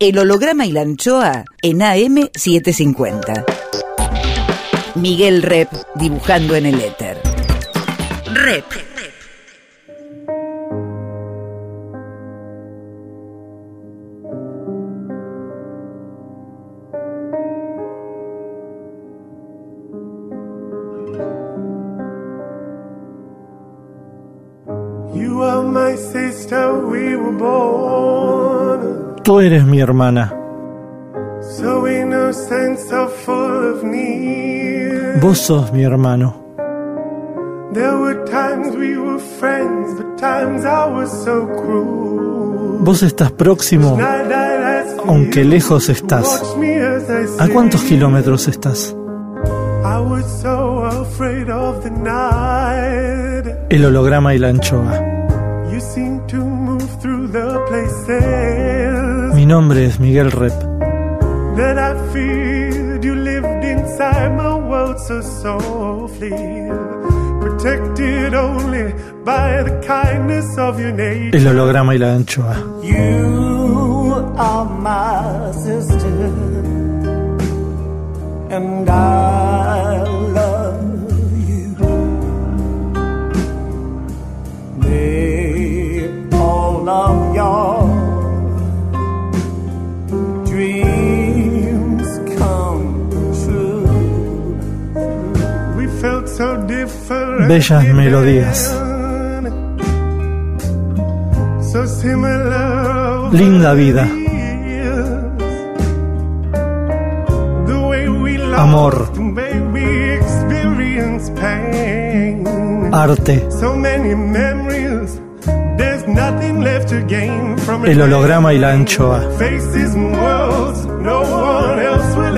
El holograma y la anchoa en AM750. Miguel Rep dibujando en el éter. Rep. eres mi hermana. Vos sos mi hermano. Vos estás próximo, aunque lejos estás. ¿A cuántos kilómetros estás? I was so afraid of the night. El holograma y la anchoa. Mi nombre es Miguel Rep. that I feared. You lived inside my world so softly, protected only by the kindness of your nature. El holograma y la anchoa. You are my sister, and I love you. May all of Bellas melodías. Linda vida. Amor. Arte. El holograma y la anchoa.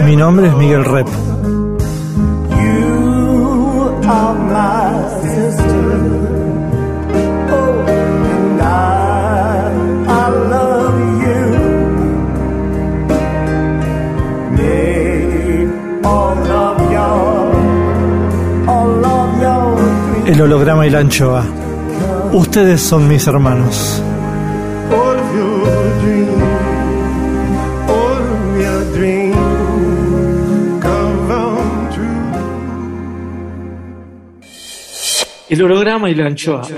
Mi nombre es Miguel Rep. El holograma y la anchoa. Ustedes son mis hermanos. El holograma y la anchoa.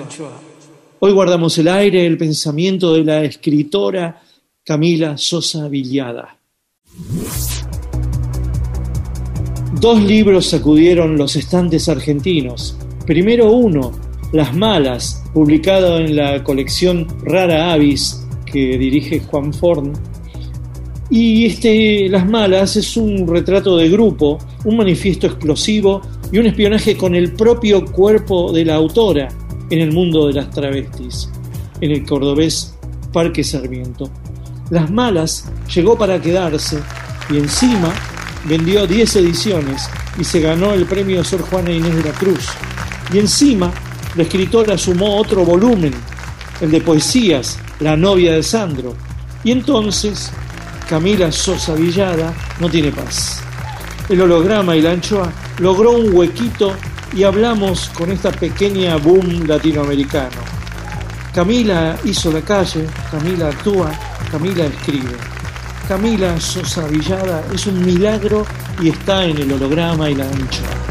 Hoy guardamos el aire, el pensamiento de la escritora Camila Sosa Villada. Dos libros sacudieron los estantes argentinos. Primero uno, Las Malas, publicado en la colección Rara Avis que dirige Juan Forn. Y este Las Malas es un retrato de grupo, un manifiesto explosivo y un espionaje con el propio cuerpo de la autora en el mundo de las travestis, en el cordobés Parque Sarmiento. Las Malas llegó para quedarse y encima vendió 10 ediciones y se ganó el premio Sor Juana Inés de la Cruz. Y encima la escritora sumó otro volumen, el de poesías, La novia de Sandro. Y entonces Camila Sosa Villada no tiene paz. El holograma y la anchoa logró un huequito y hablamos con esta pequeña boom latinoamericano. Camila hizo la calle, Camila actúa, Camila escribe. Camila Sosa Villada es un milagro y está en el holograma y la anchoa.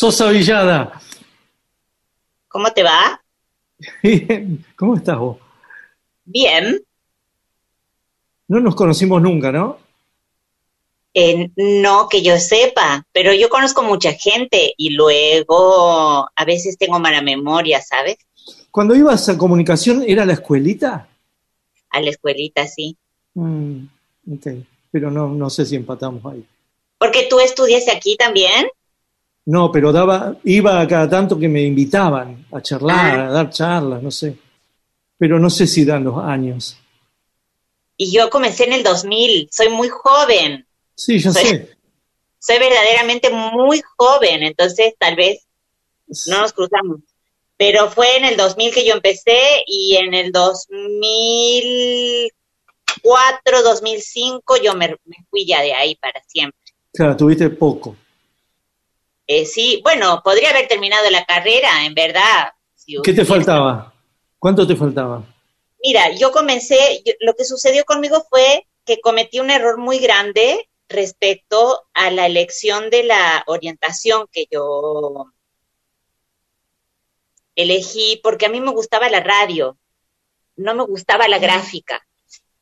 Sosa Villada, ¿Cómo te va? Bien, ¿cómo estás vos? Bien. No nos conocimos nunca, ¿no? Eh, no que yo sepa, pero yo conozco mucha gente y luego a veces tengo mala memoria, ¿sabes? Cuando ibas a comunicación, ¿era la escuelita? A la escuelita, sí. Mm, ok, pero no, no sé si empatamos ahí. Porque tú estudias aquí también. No, pero daba, iba a cada tanto que me invitaban a charlar, Ah. a dar charlas, no sé. Pero no sé si dan los años. Y yo comencé en el 2000, soy muy joven, Sí, yo Sí. sé. soy verdaderamente muy joven, entonces tal vez no nos cruzamos. Pero fue en el 2000 que yo empecé y en el 2004, 2005 yo me, me fui ya de ahí para siempre. Claro, tuviste poco. Eh, sí, bueno, podría haber terminado la carrera, en verdad. si ¿Qué te faltaba? ¿Cuánto te faltaba? Mira, yo comencé, yo- lo que sucedió conmigo fue que cometí un error muy grande respecto a la elección de la orientación que yo elegí, porque a mí me gustaba la radio, no me gustaba la gráfica.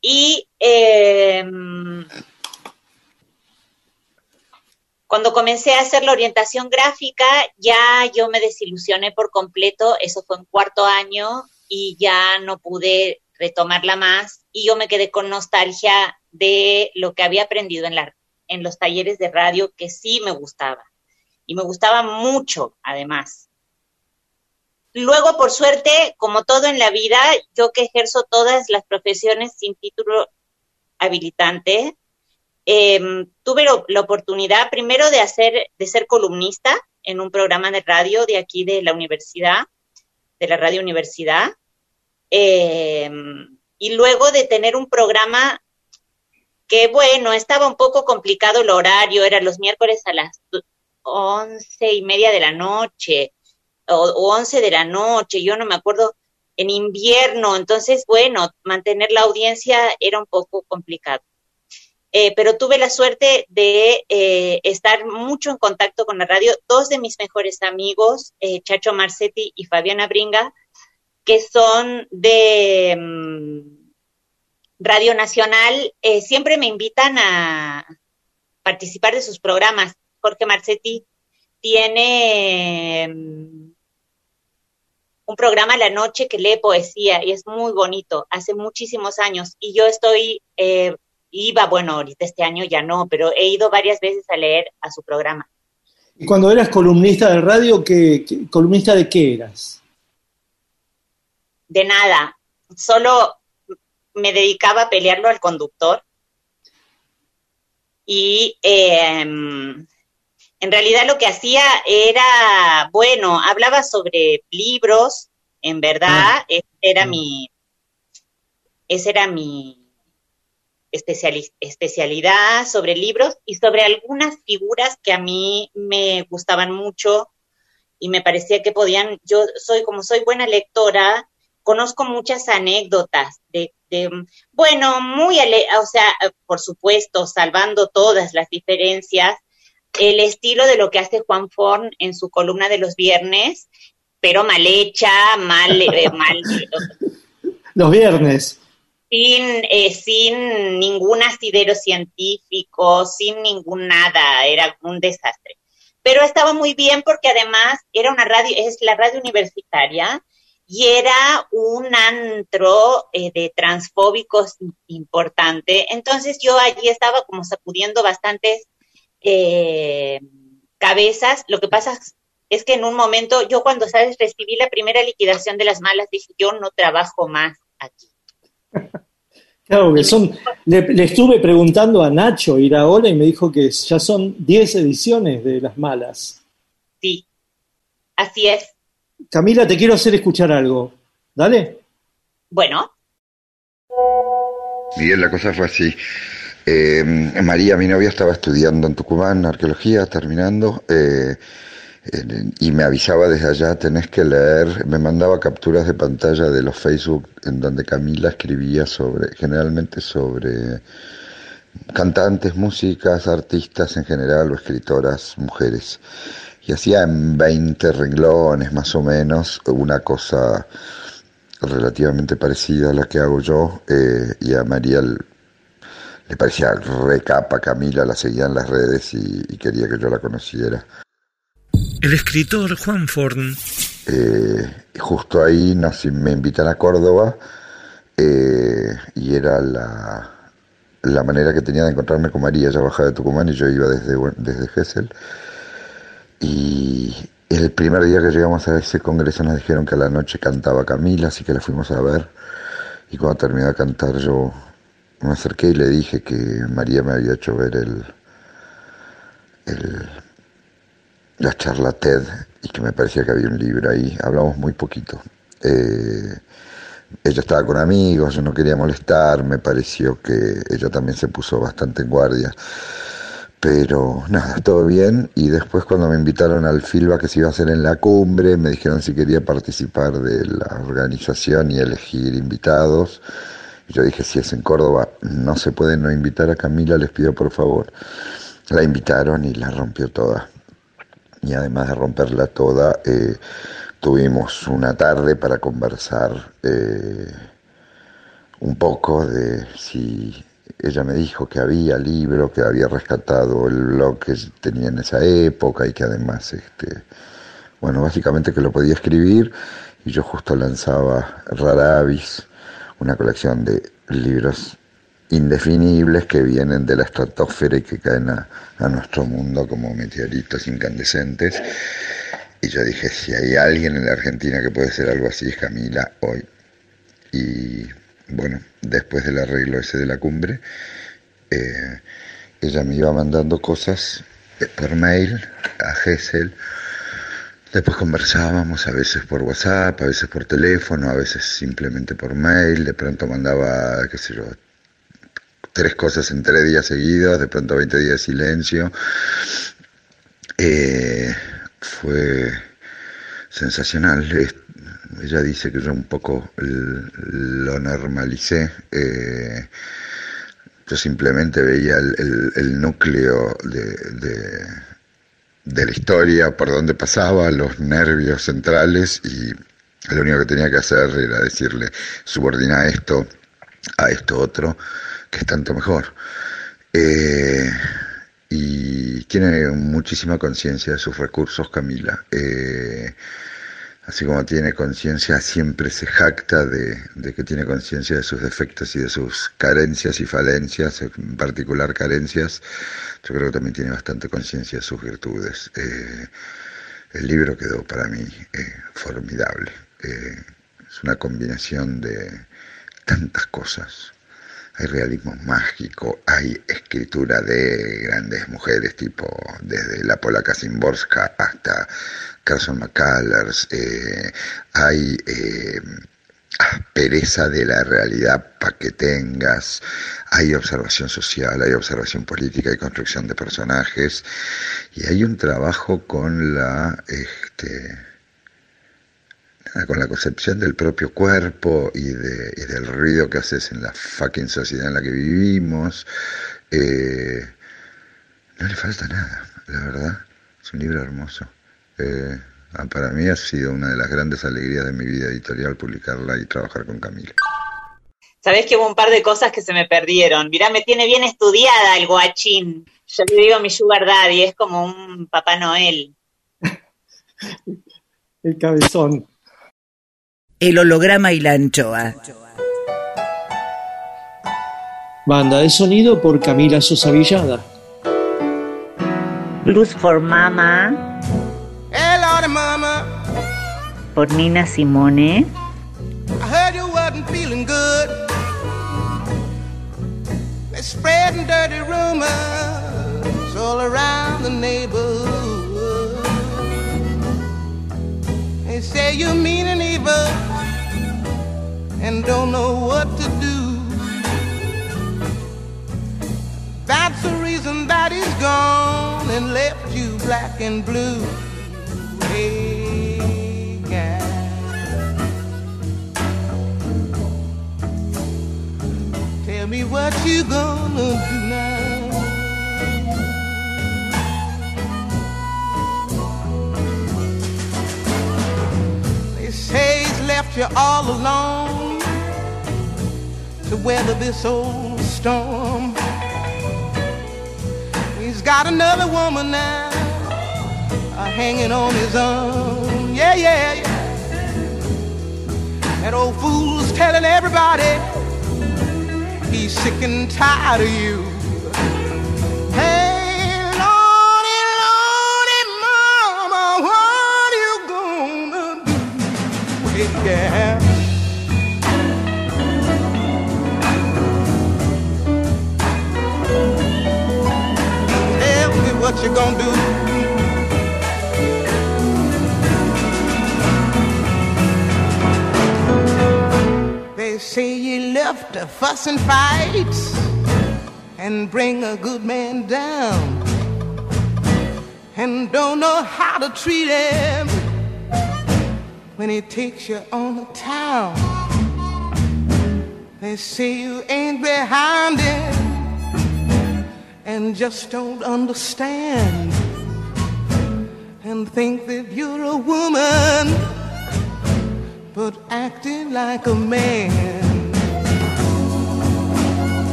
Y eh, cuando comencé a hacer la orientación gráfica, ya yo me desilusioné por completo, eso fue en cuarto año y ya no pude retomarla más y yo me quedé con nostalgia de lo que había aprendido en, la, en los talleres de radio que sí me gustaba y me gustaba mucho además. Luego, por suerte, como todo en la vida, yo que ejerzo todas las profesiones sin título habilitante, eh, tuve la oportunidad primero de hacer, de ser columnista en un programa de radio de aquí de la universidad, de la radio universidad, eh, y luego de tener un programa que, bueno, estaba un poco complicado el horario, era los miércoles a las once y media de la noche, o once de la noche, yo no me acuerdo, en invierno, entonces, bueno, mantener la audiencia era un poco complicado. Eh, pero tuve la suerte de eh, estar mucho en contacto con la radio. Dos de mis mejores amigos, eh, Chacho Marcetti y Fabiana Bringa, que son de um, Radio Nacional, siempre me invitan a participar de sus programas. Jorge Marcetti tiene um, un programa la noche que lee poesía y es muy bonito, hace muchísimos años. Y yo estoy iba, bueno, ahorita este año ya no, pero he ido varias veces a leer a su programa. ¿Y cuando eras columnista de radio, qué, qué columnista de qué eras? De nada, solo me dedicaba a pelearlo al conductor y eh, en realidad lo que hacía era, bueno, hablaba sobre libros, en verdad, ah. esa era ah. mi, esa era mi, especialidad sobre libros y sobre algunas figuras que a mí me gustaban mucho y me parecía que podían, yo soy como soy buena lectora, conozco muchas anécdotas de, de bueno, muy, o sea, por supuesto, salvando todas las diferencias, el estilo de lo que hace Juan Forn en su columna de los viernes, pero mal hecha, mal, eh, mal. Los viernes sin, eh, sin ningún asidero científico, sin ningún nada, era un desastre. Pero estaba muy bien porque además era una radio, es la radio universitaria y era un antro eh, de transfóbicos importante. Entonces yo allí estaba como sacudiendo bastantes eh, cabezas. Lo que pasa es que en un momento, yo cuando, ¿sabes? Recibí la primera liquidación de las malas, dije, yo no trabajo más aquí. Claro, que son, le, le, estuve preguntando a Nacho Iraola y me dijo que ya son 10 ediciones de Las Malas. Sí, así es. Camila, te quiero hacer escuchar algo. Dale. Bueno. Miguel, la cosa fue así. Eh, María, mi novia, estaba estudiando en Tucumán, arqueología, terminando. Eh, y me avisaba desde allá, tenés que leer, me mandaba capturas de pantalla de los Facebook en donde Camila escribía sobre, generalmente sobre cantantes, músicas, artistas en general o escritoras, mujeres. Y hacía en 20 renglones más o menos una cosa relativamente parecida a la que hago yo eh, y a María le parecía recapa Camila, la seguía en las redes y, y quería que yo la conociera. El escritor Juan Forn. Eh, justo ahí me invitan a Córdoba eh, y era la, la, manera que tenía de encontrarme con María. Ella bajaba de Tucumán y yo iba desde, desde Gessel. Y el primer día que llegamos a ese congreso nos dijeron que a la noche cantaba Camila, así que la fuimos a ver. Y cuando terminó de cantar yo me acerqué y le dije que María me había hecho ver el, el la charla TED y que me parecía que había un libro ahí. Hablamos muy poquito. Eh, ella estaba con amigos, yo no quería molestar, me pareció que ella también se puso bastante en guardia. pero nada, todo bien. Y después cuando me invitaron al FILBA que se iba a hacer en la cumbre, me dijeron si quería participar de la organización y elegir invitados. yo dije, si es en Córdoba, no se puede no invitar a Camila, les pido por favor. La invitaron y la rompió toda. Y además de romperla toda, eh, tuvimos una tarde para conversar eh, un poco de si ella me dijo que había libro, que había rescatado el blog que tenía en esa época y que además, este, bueno, básicamente que lo podía escribir. Y yo justo lanzaba Raravis, una colección de libros indefinibles que vienen de la estratosfera y que caen a, a nuestro mundo como meteoritos incandescentes. Y yo dije, si hay alguien en la Argentina que puede ser algo así, es Camila hoy. Y bueno, después del arreglo ese de la cumbre, eh, ella me iba mandando cosas eh, por mail a Gessel. Después conversábamos, a veces por WhatsApp, a veces por teléfono, a veces simplemente por mail. De pronto mandaba, qué sé yo, tres cosas en tres días seguidos, de pronto 20 días de silencio. Eh, fue sensacional. Ella dice que yo un poco lo normalicé. Eh, yo simplemente veía el, núcleo de, de, la historia, por donde pasaba, los nervios centrales y lo único que tenía que hacer era decirle, subordina esto a esto otro, que es tanto mejor. Eh, y tiene muchísima conciencia de sus recursos, Camila. Eh, así como tiene conciencia, siempre se jacta de, que tiene conciencia de sus defectos y de sus carencias y falencias, en particular carencias. Yo creo que también tiene bastante conciencia de sus virtudes. Eh, el libro quedó para mí eh, formidable. Eh, es una combinación de tantas cosas. Hay realismo mágico, hay escritura de grandes mujeres, tipo desde la polaca Simborska hasta Carson McCullers, eh, hay eh, aspereza de la realidad para que tengas, hay observación social, hay observación política y construcción de personajes, y hay un trabajo con la este, con la concepción del propio cuerpo y, de, y del ruido que haces en la fucking sociedad en la que vivimos. Eh, no le falta nada, la verdad. Es un libro hermoso. Eh, ah, para mí ha sido una de las grandes alegrías de mi vida editorial publicarla y trabajar con Camila. Sabés que hubo un par de cosas que se me perdieron. Mirá, me tiene bien estudiada el guachín. Yo le digo mi sugar daddy, es como un Papá Noel. el cabezón. El holograma y la anchoa. Banda de sonido por Camila Sosa Villada. Blues for Mama mama. Por Nina Simone. I heard you wasn't feeling good. They're spreading dirty rumors all around the neighborhood. Say you mean and evil and don't know what to do. That's the reason that he's gone and left you black and blue. Hey. Tell me what you gonna do He's left you all alone to weather this old storm. He's got another woman now uh, hanging on his arm. Yeah, yeah, yeah. That old fool's telling everybody he's sick and tired of you. Yeah. Tell me what you gonna do. They say you left to fuss and fight and bring a good man down. and don't know how to treat him when he takes you on the town. They say you ain't behind it and just don't understand and think that you're a woman but acting like a man.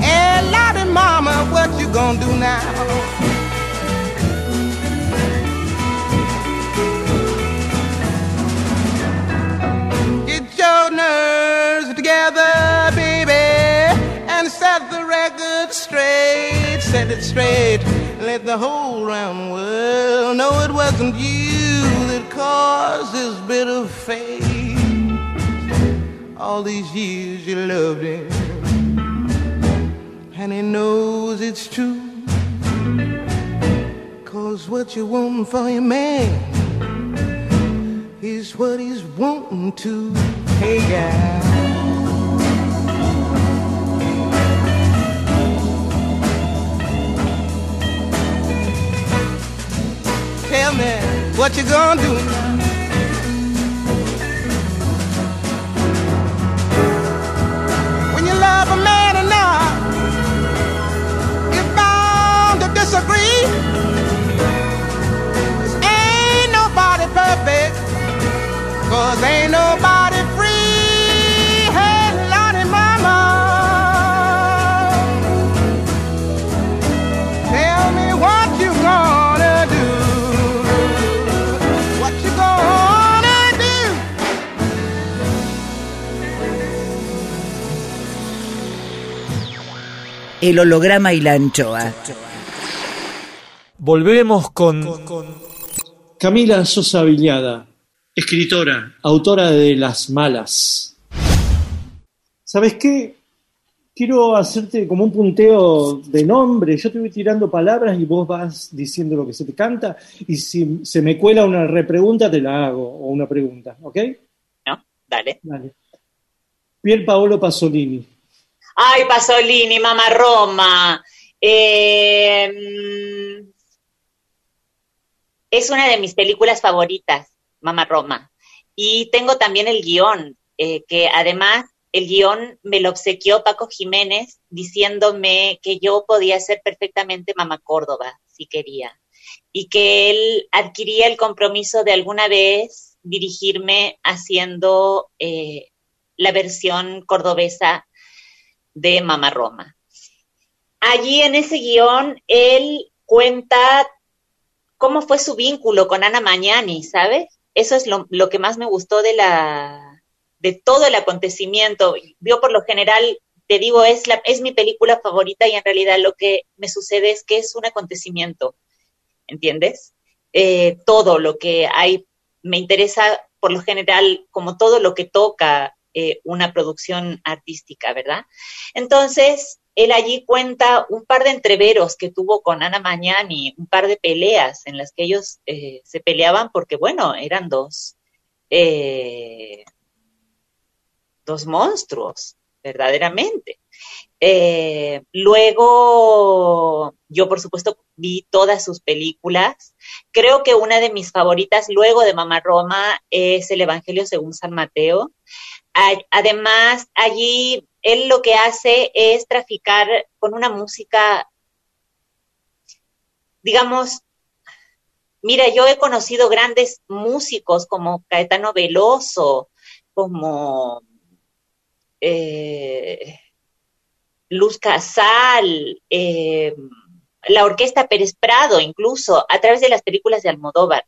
Hey, Mama, what you gonna do now? The whole round world know it wasn't you that caused this bitter fate. All these years you loved him, and he knows it's true. Cause what you want for your man is what he's wanting to. Hey, gal. Me what you gonna do now. When you love a man enough, you're bound to disagree. 'Cause ain't nobody perfect. Cause ain't nobody El holograma y la anchoa. Volvemos con, Camila Sosa Villada, escritora, autora de Las Malas. ¿Sabes qué? Quiero hacerte como un punteo de nombre. Yo te voy tirando palabras y vos vas diciendo lo que se te canta. Y si se me cuela una repregunta, te la hago. O una pregunta, ¿ok? ¿No? Dale. Dale. Pier Paolo Pasolini. Ay, Pasolini, Mamá Roma. Eh, mm, es una de mis películas favoritas, Mamá Roma. Y tengo también el guion, eh, que además el guion me lo obsequió Paco Jiménez diciéndome que yo podía ser perfectamente Mamá Córdoba, si quería. Y que él adquiría el compromiso de alguna vez dirigirme haciendo eh, la versión cordobesa de Mamá Roma. Allí en ese guion, él cuenta cómo fue su vínculo con Ana Mañani, ¿sabes? Eso es lo, lo que más me gustó de la de todo el acontecimiento. Yo por lo general te digo es la es mi película favorita y en realidad lo que me sucede es que es un acontecimiento, ¿entiendes? Eh, todo lo que hay me interesa por lo general como todo lo que toca eh, una producción artística, ¿verdad? Entonces, él allí cuenta un par de entreveros que tuvo con Ana Mañani, un par de peleas en las que ellos eh, se peleaban porque, bueno, eran dos, eh, dos monstruos, verdaderamente. Eh, luego, yo por supuesto vi todas sus películas. Creo que una de mis favoritas luego de Mamá Roma es El Evangelio según San Mateo. Además, allí él lo que hace es traficar con una música, digamos, mira, yo he conocido grandes músicos como Caetano Veloso, como eh, Luz Casal, eh, la Orquesta Pérez Prado, incluso a través de las películas de Almodóvar.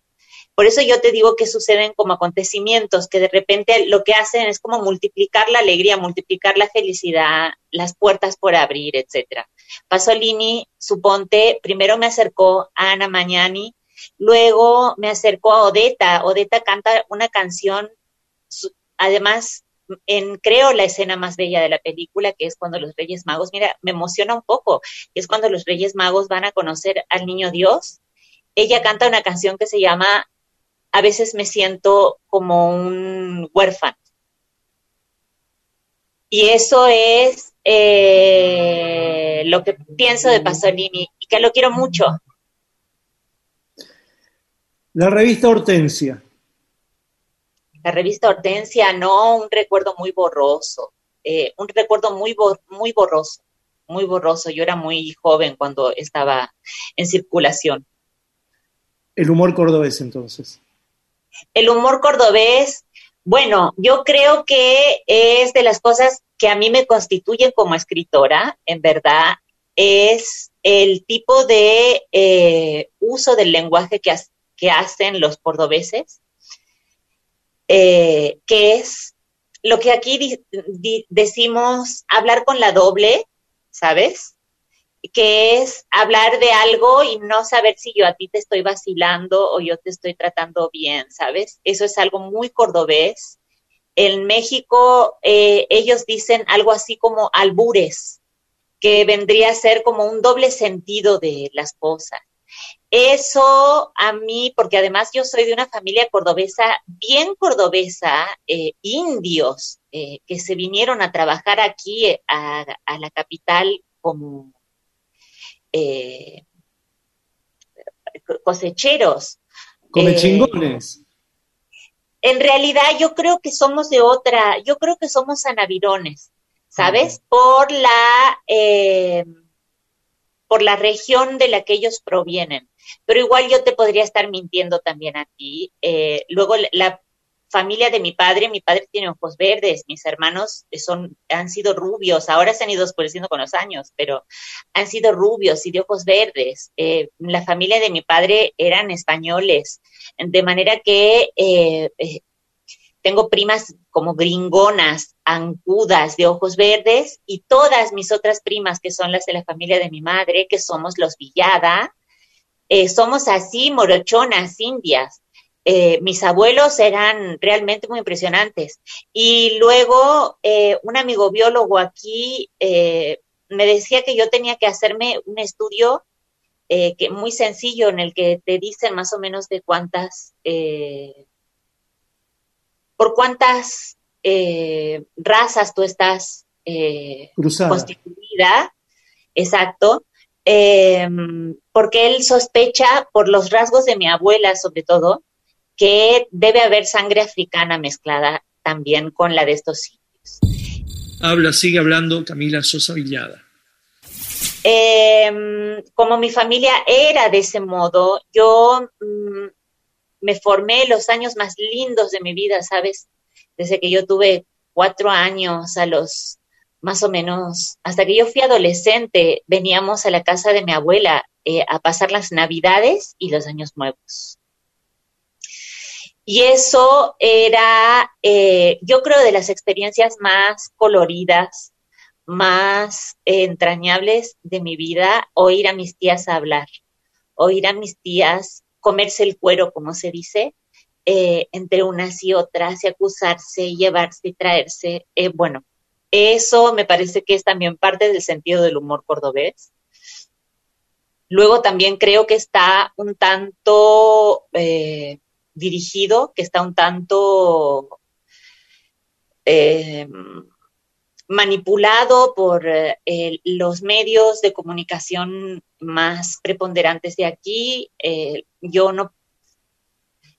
Por eso yo te digo que suceden como acontecimientos que de repente lo que hacen es como multiplicar la alegría, multiplicar la felicidad, las puertas por abrir, etcétera. Pasolini, suponte, primero me acercó a Ana Mañani, luego me acercó a Odeta. Odeta canta una canción, además, en creo la escena más bella de la película, que es cuando los Reyes Magos, mira, me emociona un poco, es cuando los Reyes Magos van a conocer al niño Dios. Ella canta una canción que se llama a veces me siento como un huérfano. Y eso es eh, lo que pienso de Pasolini y que lo quiero mucho. La revista Hortensia. La revista Hortensia, no, un recuerdo muy borroso, eh, un recuerdo muy, muy borroso, muy borroso. Yo era muy joven cuando estaba en circulación. El humor cordobés, entonces. El humor cordobés, bueno, yo creo que es de las cosas que a mí me constituyen como escritora, en verdad, es el tipo de eh, uso del lenguaje que, que hacen los cordobeses eh, que es lo que aquí decimos hablar con la doble, ¿sabes? Que es hablar de algo y no saber si yo a ti te estoy vacilando o yo te estoy tratando bien, ¿sabes? Eso es algo muy cordobés. En México eh, ellos dicen algo así como albures, que vendría a ser como un doble sentido de las cosas. Eso a mí, porque además yo soy de una familia cordobesa, bien cordobesa, eh, indios eh, que se vinieron a trabajar aquí eh, a, la capital como cosecheros. Come chingones. En realidad yo creo que somos de otra, yo creo que somos anavirones, ¿sabes? Por la por la región de la que ellos provienen. Pero igual yo te podría estar mintiendo también a ti. Eh, luego la familia de mi padre, mi padre tiene ojos verdes, mis hermanos son, han sido rubios, ahora se han ido oscureciendo con los años, pero han sido rubios y de ojos verdes. Eh, la familia de mi padre eran españoles, de manera que eh, tengo primas como gringonas, ancudas, de ojos verdes, y todas mis otras primas, que son las de la familia de mi madre, que somos los Villada, eh, somos así, morochonas, indias. Eh, mis abuelos eran realmente muy impresionantes. Y luego eh, un amigo biólogo aquí me decía que yo tenía que hacerme un estudio que, muy sencillo en el que te dicen más o menos de cuántas por cuántas eh, razas tú estás eh, constituida, exacto, em, porque él sospecha, por los rasgos de mi abuela sobre todo, que debe haber sangre africana mezclada también con la de estos sitios. Habla, sigue hablando Camila Sosa Villada. Em, como mi familia era de ese modo, yo mm, me formé los años más lindos de mi vida, ¿sabes? Desde que yo tuve cuatro años a los más o menos, hasta que yo fui adolescente, veníamos a la casa de mi abuela eh, a pasar las navidades y los años nuevos. Y eso era, eh, yo creo, de las experiencias más coloridas, más entrañables de mi vida, oír a mis tías hablar, oír a mis tías comerse el cuero, como se dice, eh, entre unas y otras, y acusarse, llevarse y traerse. Eh, bueno, eso me parece que es también parte del sentido del humor cordobés. Luego también creo que está un tanto dirigido, que está un tanto manipulado por los medios de comunicación más preponderantes de aquí. Eh, yo no,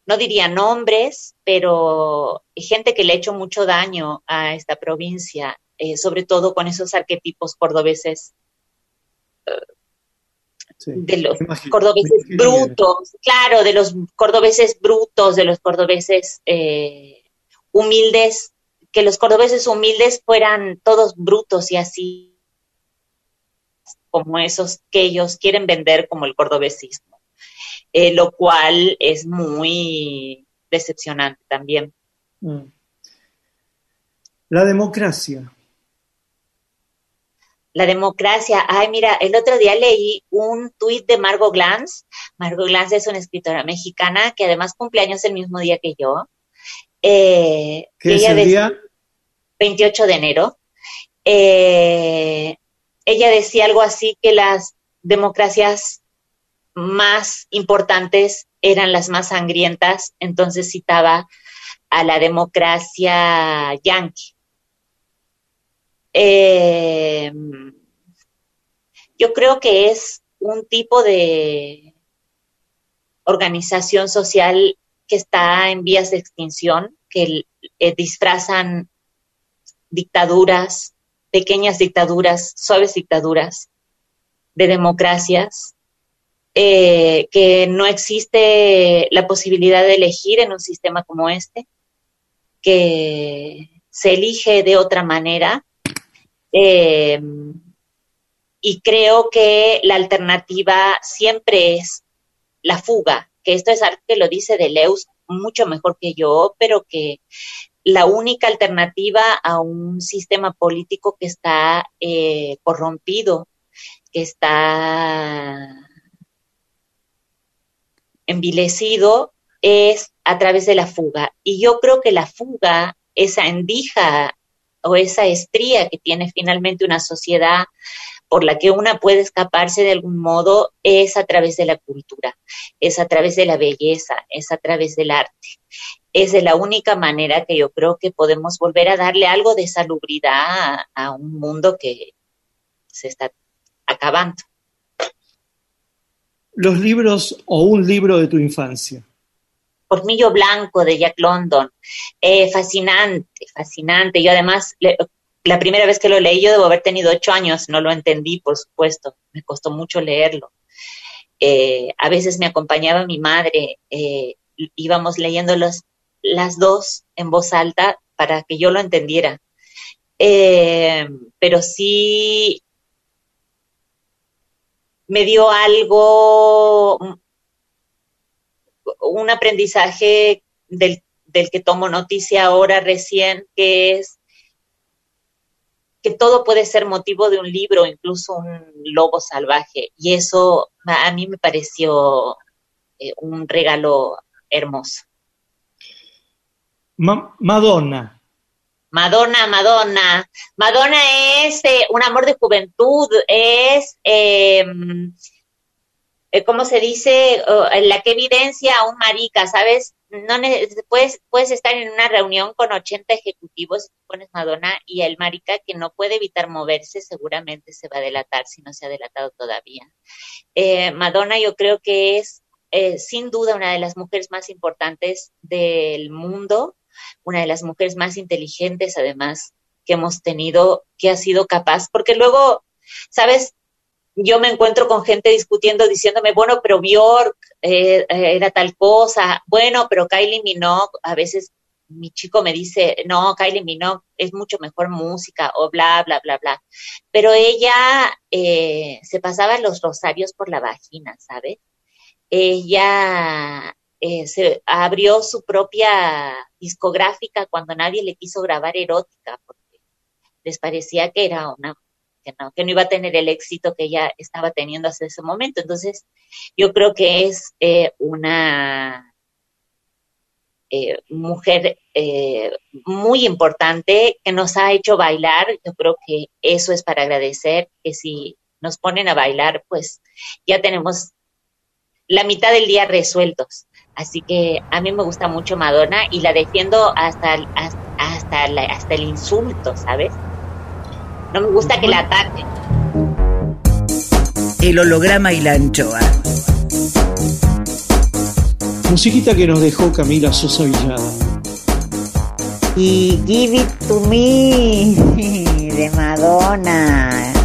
no diría nombres, pero gente que le ha hecho mucho daño a esta provincia, eh, sobre todo con esos arquetipos cordobeses. Eh, de los cordobeses brutos, claro, de los cordobeses brutos, de los cordobeses humildes, que los cordobeses humildes fueran todos brutos y así como esos que ellos quieren vender como el cordobesismo, eh, lo cual es muy decepcionante también. Mm. La democracia. La democracia. Ay, mira, el otro día leí un tuit de Margot Glantz. Margot Glantz es una escritora mexicana que además cumpleaños el mismo día que yo. Eh, ¿Qué es el día? 28 de enero. Eh, ella decía algo así que las democracias más importantes eran las más sangrientas, entonces citaba a la democracia yanqui. Eh, yo creo que es un tipo de organización social que está en vías de extinción, que eh, disfrazan dictaduras, pequeñas dictaduras, suaves dictaduras de democracias, eh, que no existe la posibilidad de elegir en un sistema como este, que se elige de otra manera. Eh, y creo que la alternativa siempre es la fuga, que esto es algo que lo dice Deleuze mucho mejor que yo, pero que la única alternativa a un sistema político que está eh, corrompido, que está envilecido, es a través de la fuga. Y yo creo que la fuga, esa endija o esa estría que tiene finalmente una sociedad por la que una puede escaparse de algún modo es a través de la cultura, es a través de la belleza, es a través del arte. Es de la única manera que yo creo que podemos volver a darle algo de salubridad a, un mundo que se está acabando. Los libros o un libro de tu infancia. Pormillo Blanco de Jack London. Eh, fascinante, fascinante. Yo además la primera vez que lo leí yo debo haber tenido ocho años, no lo entendí, por supuesto, me costó mucho leerlo. Eh, a veces me acompañaba mi madre, eh, íbamos leyendo las dos en voz alta para que yo lo entendiera. Pero sí me dio algo, un aprendizaje del, del que tomo noticia ahora recién, que es que todo puede ser motivo de un libro, incluso un lobo salvaje. Y eso a mí me pareció eh, un regalo hermoso. Madonna. Madonna, Madonna. Madonna es eh, un amor de juventud, es em, eh, ¿cómo se dice? la que evidencia a un marica, ¿sabes? No puedes, puedes estar en una reunión con 80 ejecutivos, pones Madonna, y el marica que no puede evitar moverse seguramente se va a delatar si no se ha delatado todavía. Eh, Madonna yo creo que es eh, sin duda una de las mujeres más importantes del mundo, una de las mujeres más inteligentes además que hemos tenido, que ha sido capaz, porque luego, ¿sabes? Yo me encuentro con gente discutiendo, diciéndome, bueno, pero Bjork eh, eh, era tal cosa, bueno, pero Kylie Minogue, a veces mi chico me dice, no, Kylie Minogue es mucho mejor música, o bla, bla, bla, bla. Pero ella eh, se pasaba los rosarios por la vagina, ¿sabes? Ella se abrió su propia discográfica cuando nadie le quiso grabar erótica, porque les parecía que era una que no, que no iba a tener el éxito que ella estaba teniendo hasta ese momento. Entonces, yo creo que es eh, una eh, mujer eh, muy importante que nos ha hecho bailar. Yo creo que eso es para agradecer, que si nos ponen a bailar, pues ya tenemos la mitad del día resueltos. Así que a mí me gusta mucho Madonna y la defiendo hasta, hasta, hasta, hasta el insulto, ¿sabes? No me gusta que la ataquen. El holograma y la anchoa. Musiquita que nos dejó Camila Sosa Villada. Y Give It To Me de Madonna.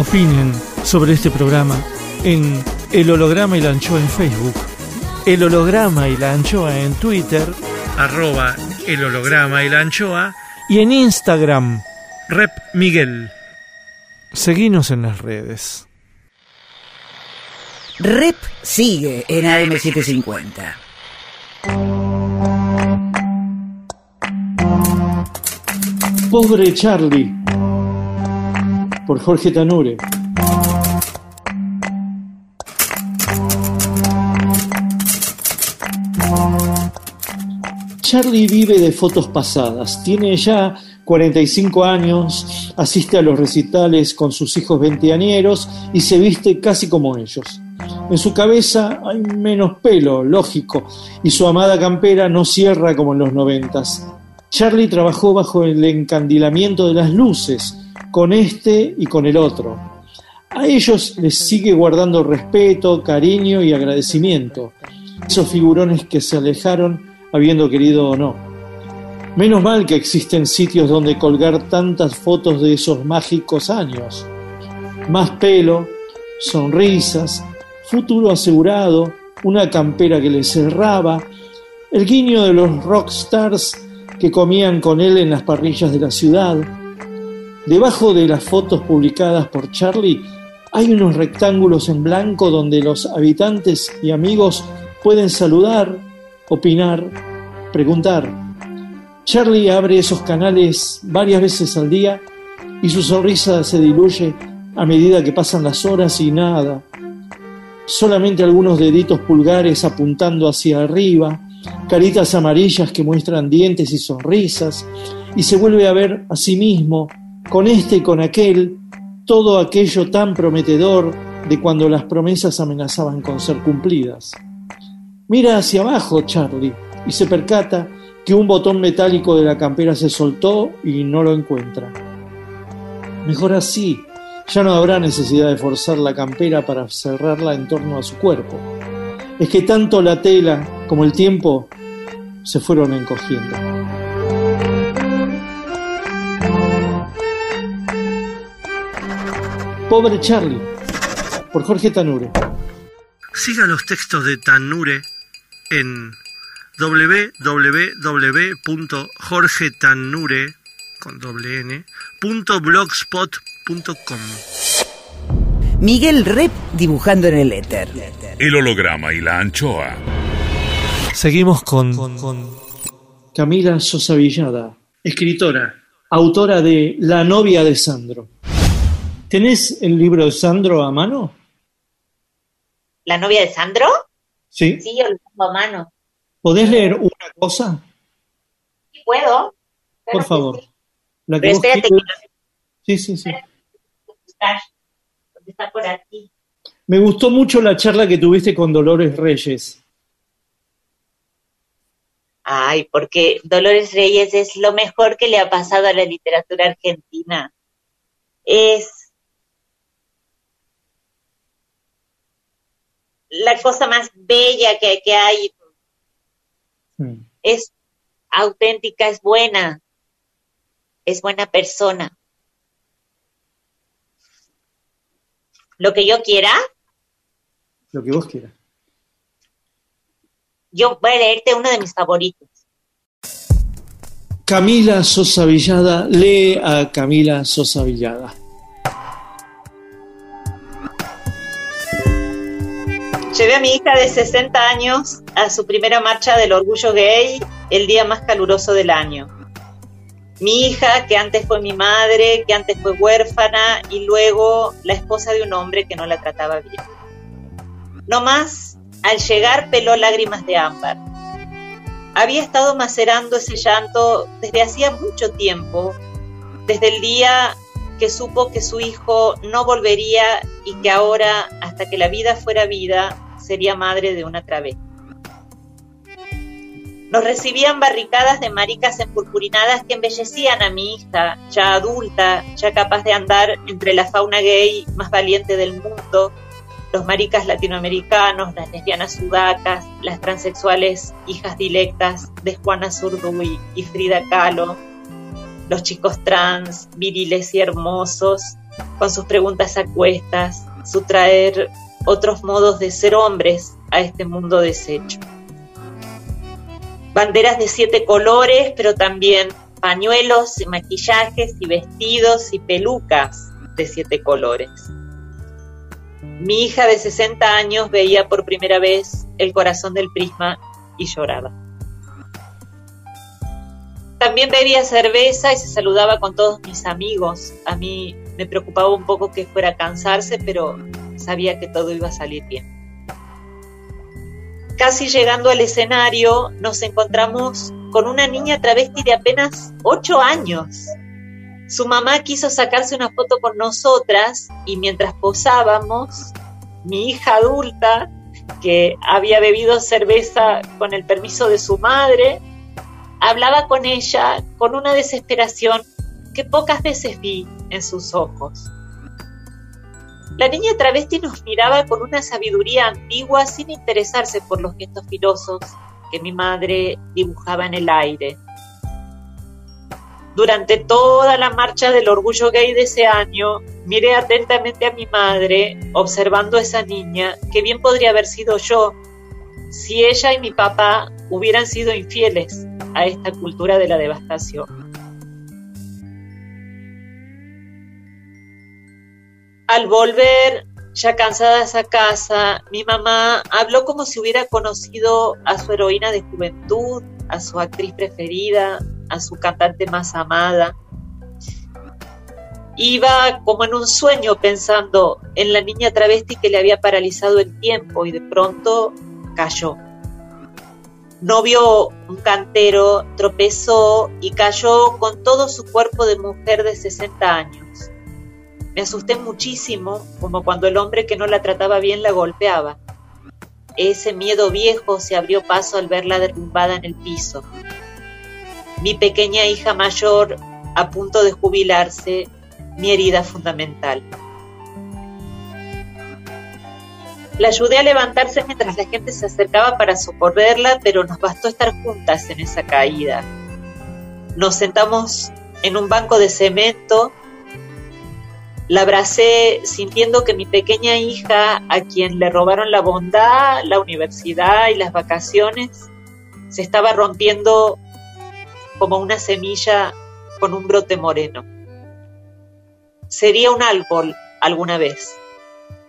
Opinen sobre este programa en El Holograma y la Anchoa en Facebook, El Holograma y la Anchoa en Twitter, Arroba el holograma y la anchoa. y en Instagram. Rep Miguel. Seguinos en las redes. Rep sigue en AM750. Pobre Charlie, por Jorge Tanure. Charlie vive de fotos pasadas. Tiene ya 45 años, asiste a los recitales con sus hijos veinteañeros y se viste casi como ellos. En su cabeza hay menos pelo, lógico, y su amada campera no cierra como en los noventas. Charlie trabajó bajo el encandilamiento de las luces, con este y con el otro. A ellos les sigue guardando respeto, cariño y agradecimiento. Esos figurones que se alejaron habiendo querido o no. Menos mal que existen sitios donde colgar tantas fotos de esos mágicos años. Más pelo, sonrisas, futuro asegurado, una campera que le cerraba, el guiño de los rockstars que comían con él en las parrillas de la ciudad. Debajo de las fotos publicadas por Charlie hay unos rectángulos en blanco donde los habitantes y amigos pueden saludar, opinar, preguntar. Charlie abre esos canales varias veces al día y su sonrisa se diluye a medida que pasan las horas y nada. Solamente algunos deditos pulgares apuntando hacia arriba, caritas amarillas que muestran dientes y sonrisas, y se vuelve a ver a sí mismo, con este y con aquel, todo aquello tan prometedor de cuando las promesas amenazaban con ser cumplidas. Mira hacia abajo, Charlie, y se percata que un botón metálico de la campera se soltó y no lo encuentra. Mejor así, ya no habrá necesidad de forzar la campera para cerrarla en torno a su cuerpo. Es que tanto la tela como el tiempo se fueron encogiendo. Pobre Charlie, por Jorge Tanure. Siga los textos de Tanure en www.jorgetanure con doble n, punto blogspot.com. Miguel Rep dibujando en el éter. El holograma y la anchoa. Seguimos con, Camila Sosa Villada, escritora, autora de La novia de Sandro. ¿Tenés el libro de Sandro a mano? ¿La novia de Sandro? Sí. Sí, yo lo tengo a mano. ¿Podés leer una cosa? Sí puedo. Por favor. La que Pero espérate que quieras. Sí, sí, sí. está por aquí. Me gustó mucho la charla que tuviste con Dolores Reyes. Ay, porque Dolores Reyes es lo mejor que le ha pasado a la literatura argentina. Es la cosa más bella que, que hay. Mm. Es auténtica, es buena, es buena persona. Lo que yo quiera. Lo que vos quieras. Yo voy a leerte uno de mis favoritos. Camila Sosa Villada, lee a Camila Sosa Villada. Llevé a mi hija de 60 años a su primera marcha del orgullo gay el día más caluroso del año. Mi hija, que antes fue mi madre, que antes fue huérfana y luego la esposa de un hombre que no la trataba bien. No más, al llegar peló lágrimas de ámbar. Había estado macerando ese llanto desde hacía mucho tiempo, desde el día que supo que su hijo no volvería y que ahora, hasta que la vida fuera vida, sería madre de una travesti. Nos recibían barricadas de maricas empurpurinadas que embellecían a mi hija, ya adulta, ya capaz de andar entre la fauna gay más valiente del mundo, los maricas latinoamericanos, las lesbianas sudacas, las transexuales hijas dilectas de Juana Zurduy y Frida Kahlo, los chicos trans, viriles y hermosos, con sus preguntas a cuestas, su traer otros modos de ser hombres a este mundo deshecho. Banderas de siete colores, pero también pañuelos, y maquillajes y vestidos y pelucas de siete colores. Mi hija de 60 años veía por primera vez el corazón del prisma y lloraba. También bebía cerveza y se saludaba con todos mis amigos. A mí me preocupaba un poco que fuera a cansarse, pero sabía que todo iba a salir bien. Casi llegando al escenario, nos encontramos con una niña travesti de apenas 8 años. Su mamá quiso sacarse una foto con nosotras y mientras posábamos, mi hija adulta, que había bebido cerveza con el permiso de su madre, hablaba con ella con una desesperación que pocas veces vi en sus ojos. La niña travesti nos miraba con una sabiduría antigua sin interesarse por los gestos filosos que mi madre dibujaba en el aire. Durante toda la marcha del orgullo gay de ese año, miré atentamente a mi madre, observando a esa niña, que bien podría haber sido yo, si ella y mi papá hubieran sido infieles a esta cultura de la devastación. Al volver, ya cansadas a casa, mi mamá habló como si hubiera conocido a su heroína de juventud, a su actriz preferida, a su cantante más amada. Iba como en un sueño pensando en la niña travesti que le había paralizado el tiempo y de pronto cayó. No vio un cantero, tropezó y cayó con todo su cuerpo de mujer de 60 años. Me asusté muchísimo, como cuando el hombre que no la trataba bien la golpeaba. Ese miedo viejo se abrió paso al verla derrumbada en el piso. Mi pequeña hija mayor, a punto de jubilarse, mi herida fundamental. La ayudé a levantarse mientras la gente se acercaba para socorrerla, pero nos bastó estar juntas en esa caída. Nos sentamos en un banco de cemento la abracé sintiendo que mi pequeña hija, a quien le robaron la bondad, la universidad y las vacaciones, se estaba rompiendo como una semilla con un brote moreno. Sería un árbol alguna vez.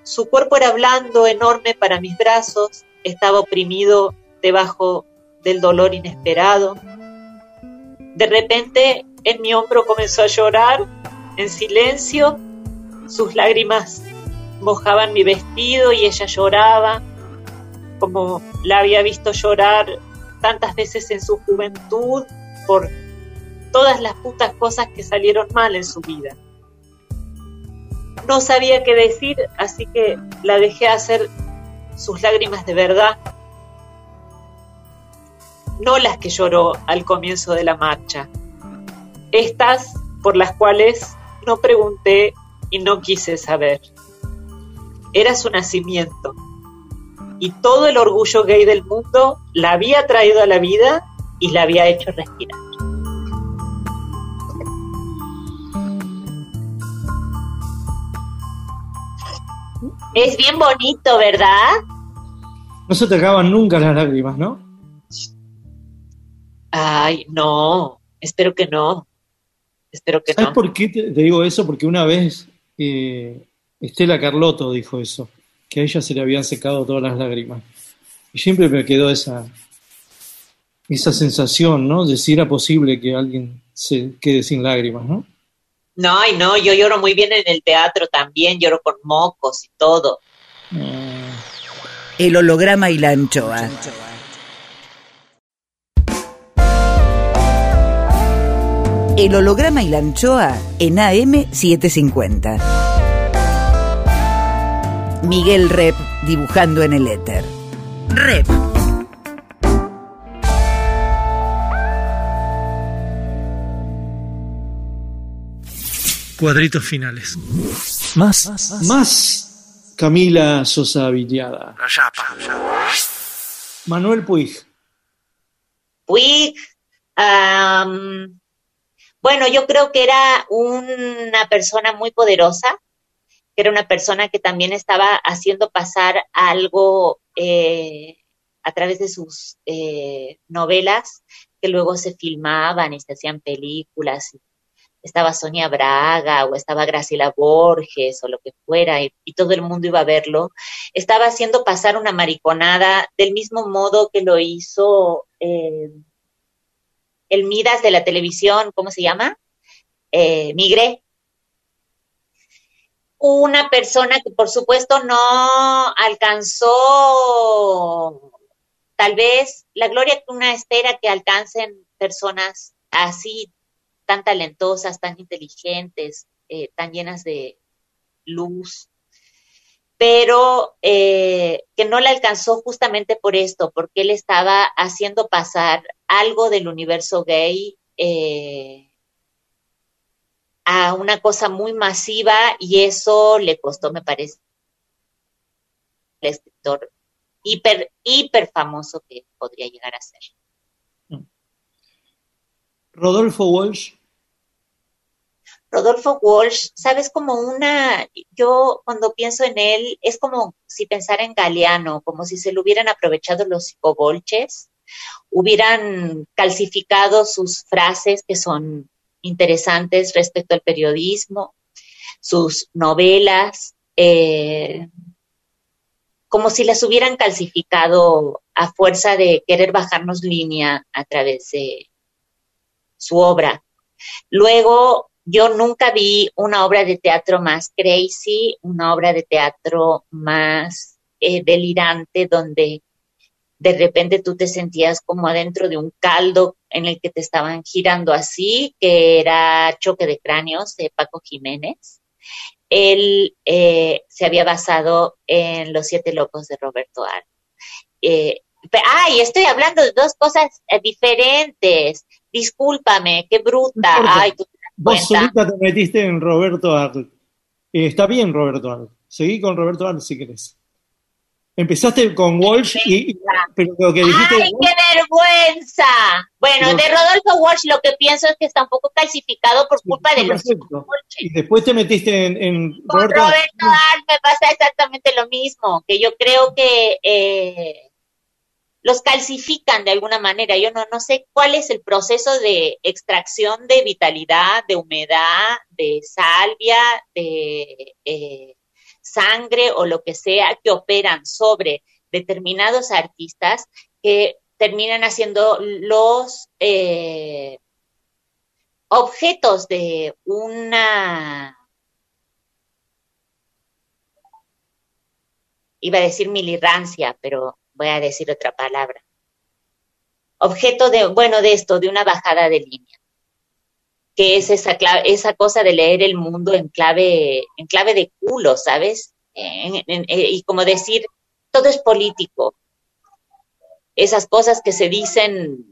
Su cuerpo era blando, enorme para mis brazos, estaba oprimido debajo del dolor inesperado. De repente en mi hombro comenzó a llorar en silencio sus lágrimas mojaban mi vestido y ella lloraba, como la había visto llorar tantas veces en su juventud por todas las putas cosas que salieron mal en su vida. No sabía qué decir, así que la dejé hacer sus lágrimas de verdad, no las que lloró al comienzo de la marcha, estas por las cuales no pregunté y no quise saber. Era su nacimiento. Y todo el orgullo gay del mundo la había traído a la vida y la había hecho respirar. Es bien bonito, ¿verdad? No se te acaban nunca las lágrimas, ¿no? Ay, no, espero que no. Espero que ¿Sabes no. por qué te, te digo eso? Porque una vez eh, Estela Carlotto dijo eso, que a ella se le habían secado todas las lágrimas. Y siempre me quedó esa, esa sensación, ¿no? De si era posible que alguien se quede sin lágrimas, ¿no? No, ay, no, yo lloro muy bien en el teatro también, lloro con mocos y todo. El holograma y la anchoa. El holograma y la anchoa en AM750. Miguel Rep dibujando en el éter. Rep. Cuadritos finales. Más, más Camila Sosa Villada. Manuel Puig. Puig, bueno, yo creo que era una persona muy poderosa, que era una persona que también estaba haciendo pasar algo eh, a través de sus eh, novelas, que luego se filmaban y se hacían películas. Estaba Sonia Braga o estaba Graciela Borges o lo que fuera, y, todo el mundo iba a verlo. Estaba haciendo pasar una mariconada del mismo modo que lo hizo eh, el Midas de la televisión, ¿cómo se llama? Eh, Migre. Una persona que por supuesto no alcanzó tal vez la gloria que una espera que alcancen personas así tan talentosas, tan inteligentes, eh, tan llenas de luz, pero eh, que no le alcanzó justamente por esto, porque él estaba haciendo pasar algo del universo gay eh, a una cosa muy masiva y eso le costó, me parece, el escritor hiper, hiper famoso que podría llegar a ser. Rodolfo Walsh. Rodolfo Walsh, sabes, como una, yo cuando pienso en él, es como si pensara en Galeano, como si se lo hubieran aprovechado los psicobolches, hubieran calcificado sus frases que son interesantes respecto al periodismo, sus novelas, eh, como si las hubieran calcificado a fuerza de querer bajarnos línea a través de su obra. Luego, yo nunca vi una obra de teatro más crazy, una obra de teatro más eh, delirante, donde de repente tú te sentías como adentro de un caldo en el que te estaban girando así, que era Choque de Cráneos de Paco Jiménez. Él eh, se había basado en Los Siete Locos de Roberto Ar. Eh, ay, estoy hablando de dos cosas eh, diferentes. Discúlpame, qué bruta. Ay, tú Vos solita te metiste en Roberto Arlt. Eh, está bien, Roberto Arlt. Seguí con Roberto Arlt si querés. Empezaste con Walsh, y, y- pero lo que dijiste. ¡Ay, qué vergüenza! Bueno, de Rodolfo Walsh lo que pienso es que está un poco calcificado por culpa de los. Y después te metiste en, en Con Roberto Arlt. Roberto Arlt me pasa exactamente lo mismo, que yo creo que eh, los calcifican de alguna manera. Yo no, no sé cuál es el proceso de extracción de vitalidad, de humedad, de salvia, de eh, sangre o lo que sea que operan sobre determinados artistas que terminan haciendo los eh, objetos de una iba a decir milirrancia, pero voy a decir otra palabra. Objeto de, bueno, de esto, de una bajada de línea, que es esa, clave, esa cosa de leer el mundo en clave, en clave de culo, ¿sabes? Eh, y como decir, todo es político. Esas cosas que se dicen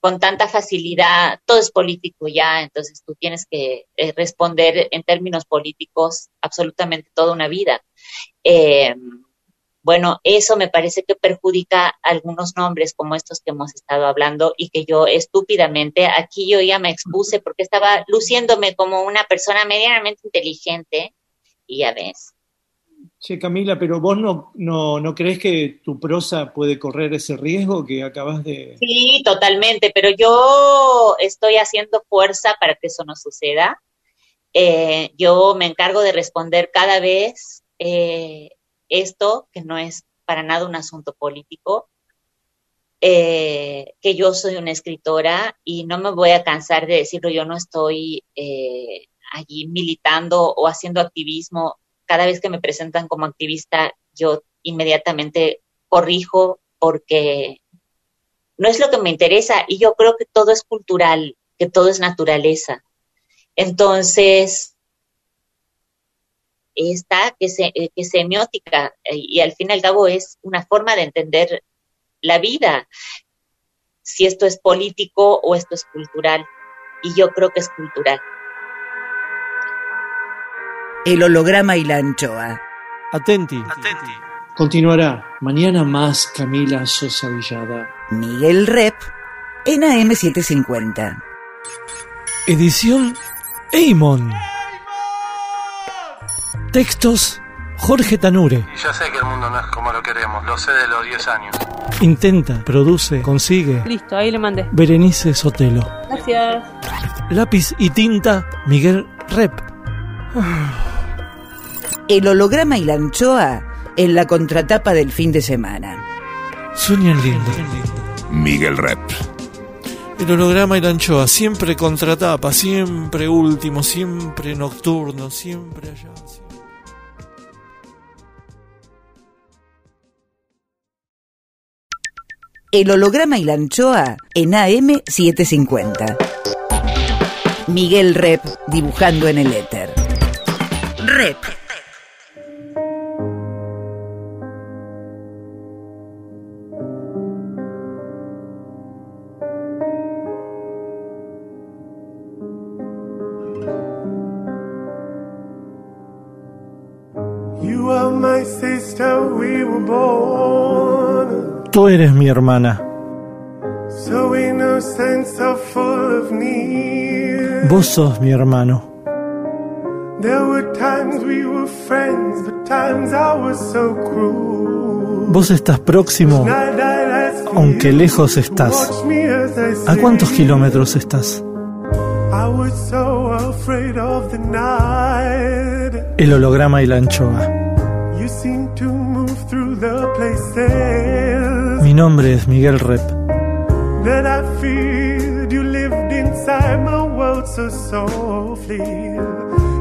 con tanta facilidad, todo es político ya, entonces tú tienes que eh, responder en términos políticos absolutamente toda una vida. Eh, bueno, eso me parece que perjudica algunos nombres como estos que hemos estado hablando y que yo estúpidamente, aquí yo ya me expuse porque estaba luciéndome como una persona medianamente inteligente y ya ves. Che, Camila, pero vos no, no, no crees que tu prosa puede correr ese riesgo que acabas de... Sí, totalmente, pero yo estoy haciendo fuerza para que eso no suceda. Eh, yo me encargo de responder cada vez eh, esto, que no es para nada un asunto político, eh, que yo soy una escritora y no me voy a cansar de decirlo, yo no estoy eh, allí militando o haciendo activismo cada vez que me presentan como activista, yo inmediatamente corrijo porque no es lo que me interesa y yo creo que todo es cultural, que todo es naturaleza. Entonces, esta que, se, eh, que es semiótica eh, y al fin y al cabo es una forma de entender la vida, si esto es político o esto es cultural. Y yo creo que es cultural. El holograma y la anchoa. Atenti. Continuará. Mañana más Camila Sosa Villada. Miguel Rep en AM750. Edición Eimon. Textos Jorge Tanure. Y ya sé que el mundo no es como lo queremos, lo sé de los 10 años. Intenta, produce, consigue. Listo, ahí le mandé. Berenice Sotelo. Gracias. Lápiz y tinta Miguel Rep. El holograma y la anchoa en la contratapa del fin de semana. Sueñan lindo. Miguel Rep. El holograma y la anchoa, siempre contratapa, siempre último, siempre nocturno, siempre allá. El holograma y la anchoa en AM750. Miguel Rep dibujando en el éter. Rep. You are my sister, we were born Tú eres mi hermana. Vos sos mi hermano. There were times we were friends, but times I was so cruel. Vos estás próximo, aunque lejos estás. ¿A cuántos kilómetros estás? El holograma y la anchoa. Mi nombre es Miguel Rep. that I feared. You lived inside my world so softly,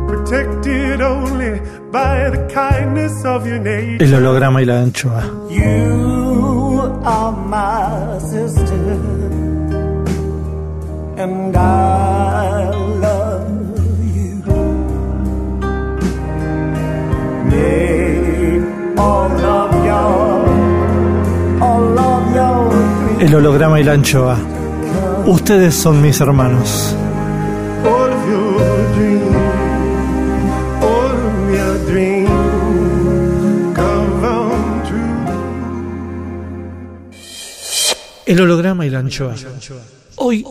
protected only by the kindness of your nature. El holograma y la anchoa. You are my sister, and I love you. May all of your, all of your El holograma y la anchoa. Ustedes son mis hermanos. El holograma y la anchoa. Hoy,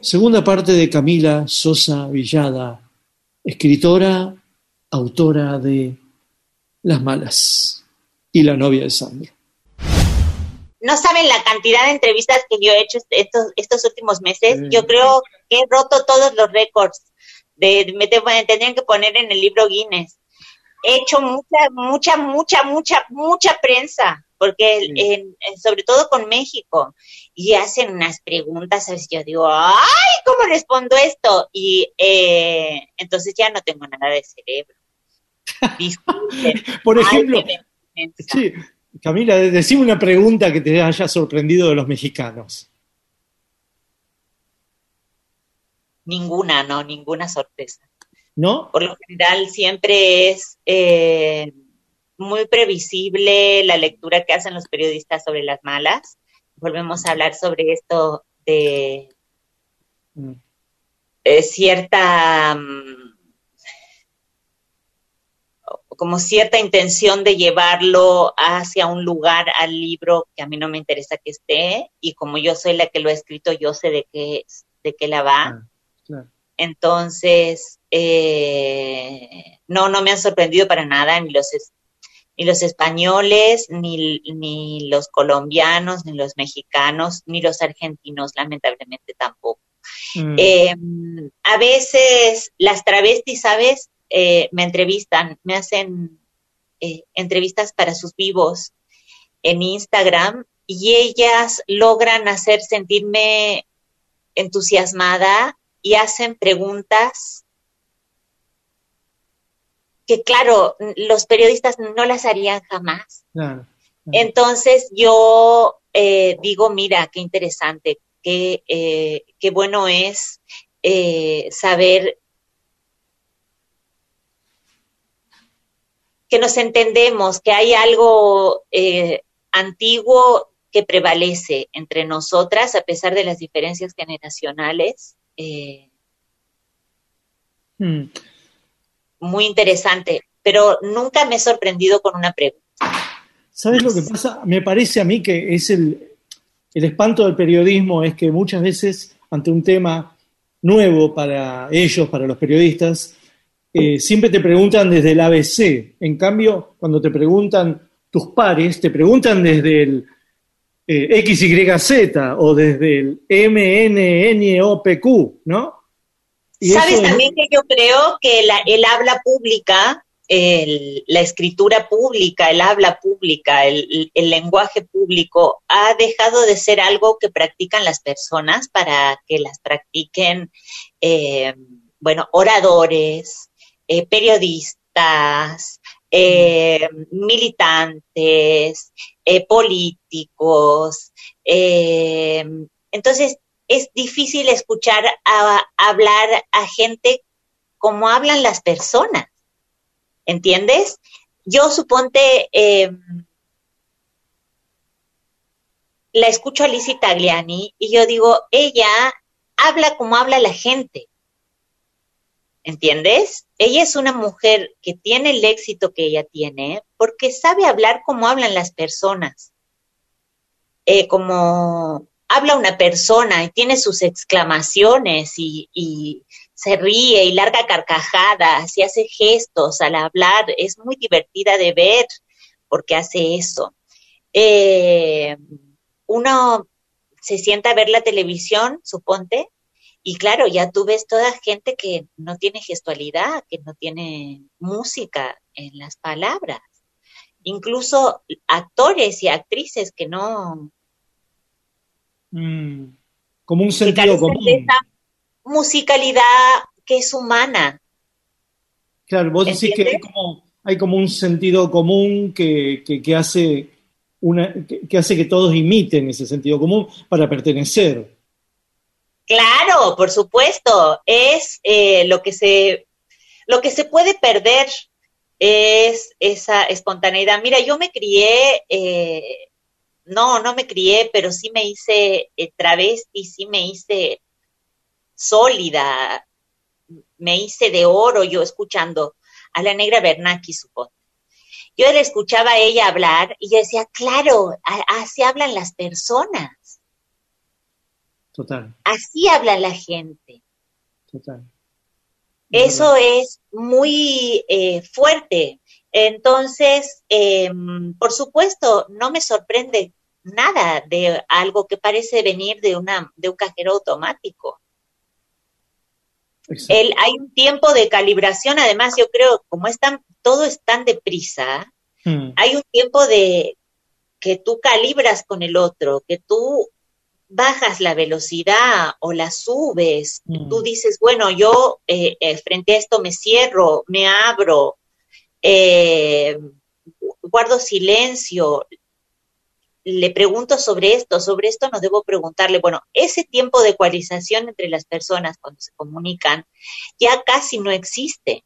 Segunda parte de Camila Sosa Villada, escritora, autora de Las Malas y la novia de Sandro. No saben la cantidad de entrevistas que yo he hecho estos, estos últimos meses. Yo creo que he roto todos los récords. De, me te- tendrían que poner en el libro Guinness. He hecho mucha, mucha, mucha, mucha, mucha prensa, porque en- en- sobre todo con México, y hacen unas preguntas, ¿sabes? Yo digo, ¡ay! ¿Cómo respondo esto? Y eh, entonces ya no tengo nada de cerebro. Disculpen. Por Ay, ejemplo, vergüenza. Sí, Camila, de- decime una pregunta que te haya sorprendido de los mexicanos. Ninguna, no, ninguna sorpresa. ¿No? Por lo general siempre es eh, muy previsible la lectura que hacen los periodistas sobre las malas. Volvemos a hablar sobre esto de Mm. eh, cierta mm, como cierta intención de llevarlo hacia un lugar al libro que a mí no me interesa que esté y como yo soy la que lo ha escrito yo sé de qué de qué la va Claro. entonces eh, no, no me han sorprendido para nada, ni los, es- ni los españoles, ni, ni los colombianos, ni los mexicanos, ni los argentinos, lamentablemente tampoco. Mm. Eh, a veces las travestis, ¿sabes? Eh, me entrevistan, me hacen eh, entrevistas para sus vivos en Instagram y ellas logran hacer sentirme entusiasmada y hacen preguntas que, claro, los periodistas no las harían jamás. Claro. Entonces yo eh, digo, mira, qué interesante, qué, eh, qué bueno es eh, saber que nos entendemos, que hay algo eh, antiguo que prevalece entre nosotras a pesar de las diferencias generacionales. eh, Mm. muy interesante, pero nunca me he sorprendido con una pregunta. ¿Sabes lo que pasa? Me parece a mí que es el, el espanto del periodismo es que muchas veces ante un tema nuevo para ellos, para los periodistas, eh, siempre te preguntan desde el ABC. En cambio, cuando te preguntan tus pares, te preguntan desde el eh, XYZ o desde el MNNOPQ, ¿no? Y Sabes eso también que yo creo que la- el habla pública, el- la escritura pública, el habla pública, el, el lenguaje público ha dejado de ser algo que practican las personas para que las practiquen, eh, bueno, oradores, eh, periodistas, eh, militantes, eh, políticos. entonces, es difícil escuchar a, hablar a gente como hablan las personas. ¿Entiendes? Yo suponte, eh, la escucho a Lizzie Tagliani y yo digo, ella habla como habla la gente. ¿Entiendes? Ella es una mujer que tiene el éxito que ella tiene porque sabe hablar como hablan las personas. Eh, como habla una persona y tiene sus exclamaciones y, y se ríe y larga carcajadas y hace gestos al hablar. Es muy divertida de ver porque hace eso. Eh, uno se sienta a ver la televisión, suponte, y claro, ya tú ves toda gente que no tiene gestualidad, que no tiene música en las palabras. Incluso actores y actrices que no, Mm. como un sentido común. de esa musicalidad que es humana. Claro, vos decís que hay como, hay como un sentido común que, que- que hace una, que, que hace que todos imiten ese sentido común para pertenecer. Claro, por supuesto, es eh, lo que se lo que se puede perder es esa espontaneidad. Mira, yo me crié, eh, no, no me crié, pero sí me hice eh, travesti, sí me hice sólida, me hice de oro yo escuchando a la negra Bernanke, supongo. Yo le escuchaba a ella hablar y yo decía, claro, así hablan las personas, Total, así habla la gente. total. Eso es muy eh, fuerte. Entonces, eh, por supuesto, no me sorprende nada de algo que parece venir de, una, de un cajero automático. El, hay un tiempo de calibración, además yo creo, como es tan- todo es tan deprisa, Mm. hay un tiempo de que tú calibras con el otro, que tú bajas la velocidad o la subes, Mm. tú dices, bueno, yo eh, eh, frente a esto me cierro, me abro, eh, guardo silencio, le pregunto sobre esto, sobre esto no debo preguntarle. Bueno, ese tiempo de ecualización entre las personas cuando se comunican ya casi no existe.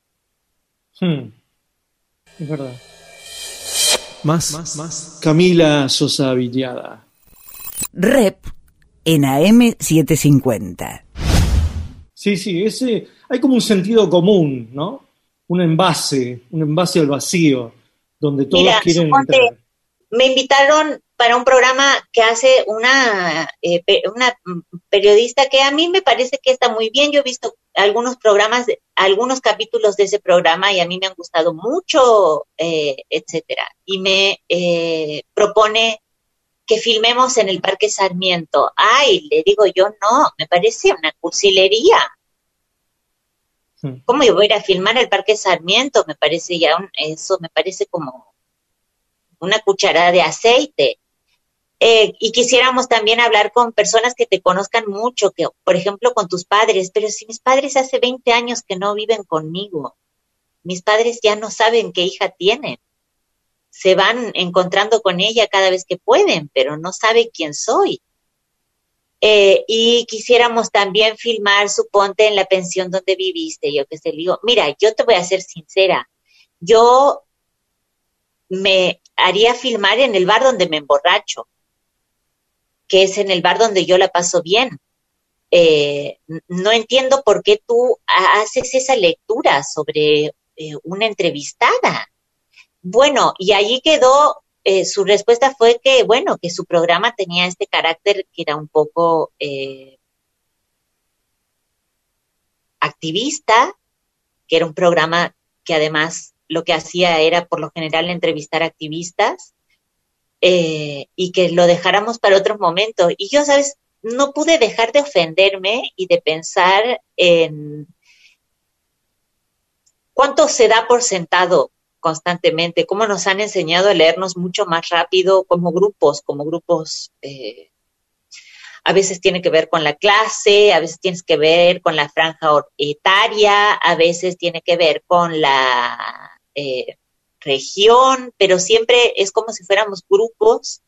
Mm. Es verdad. Más, más, Camila Sosa Villada. Rep en AM750. Sí, sí, ese, hay como un sentido común, ¿no? Un envase, un envase al vacío, donde todos Mira, quieren suponte, entrar. me invitaron para un programa que hace una, eh, una periodista que a mí me parece que está muy bien. Yo he visto algunos programas, algunos capítulos de ese programa y a mí me han gustado mucho, eh, etcétera. Y me eh, propone que filmemos en el Parque Sarmiento. Ay, le digo yo, no, me parece una cursilería. ¿Cómo yo voy a ir a filmar el Parque Sarmiento? Me parece ya, un- eso me parece como una cucharada de aceite. Eh, y quisiéramos también hablar con personas que te conozcan mucho, que por ejemplo con tus padres, pero si mis padres hace 20 años que no viven conmigo, mis padres ya no saben qué hija tienen, se van encontrando con ella cada vez que pueden, pero no saben quién soy. Eh, y quisiéramos también filmar, suponte, en la pensión donde viviste, yo que sé, le digo, mira, yo te voy a ser sincera, yo me haría filmar en el bar donde me emborracho, que es en el bar donde yo la paso bien. Eh, no entiendo por qué tú ha- haces esa lectura sobre eh, una entrevistada. Bueno, y allí quedó, eh, su respuesta fue que, bueno, que su programa tenía este carácter que era un poco eh, activista, que era un programa que además lo que hacía era por lo general entrevistar activistas eh, y que lo dejáramos para otros momentos. Y yo, ¿sabes? No pude dejar de ofenderme y de pensar en cuánto se da por sentado constantemente, cómo nos han enseñado a leernos mucho más rápido como grupos, como grupos, eh, a veces tiene que ver con la clase, a veces tiene que ver con la franja etaria, a veces tiene que ver con la eh, región, pero siempre es como si fuéramos grupos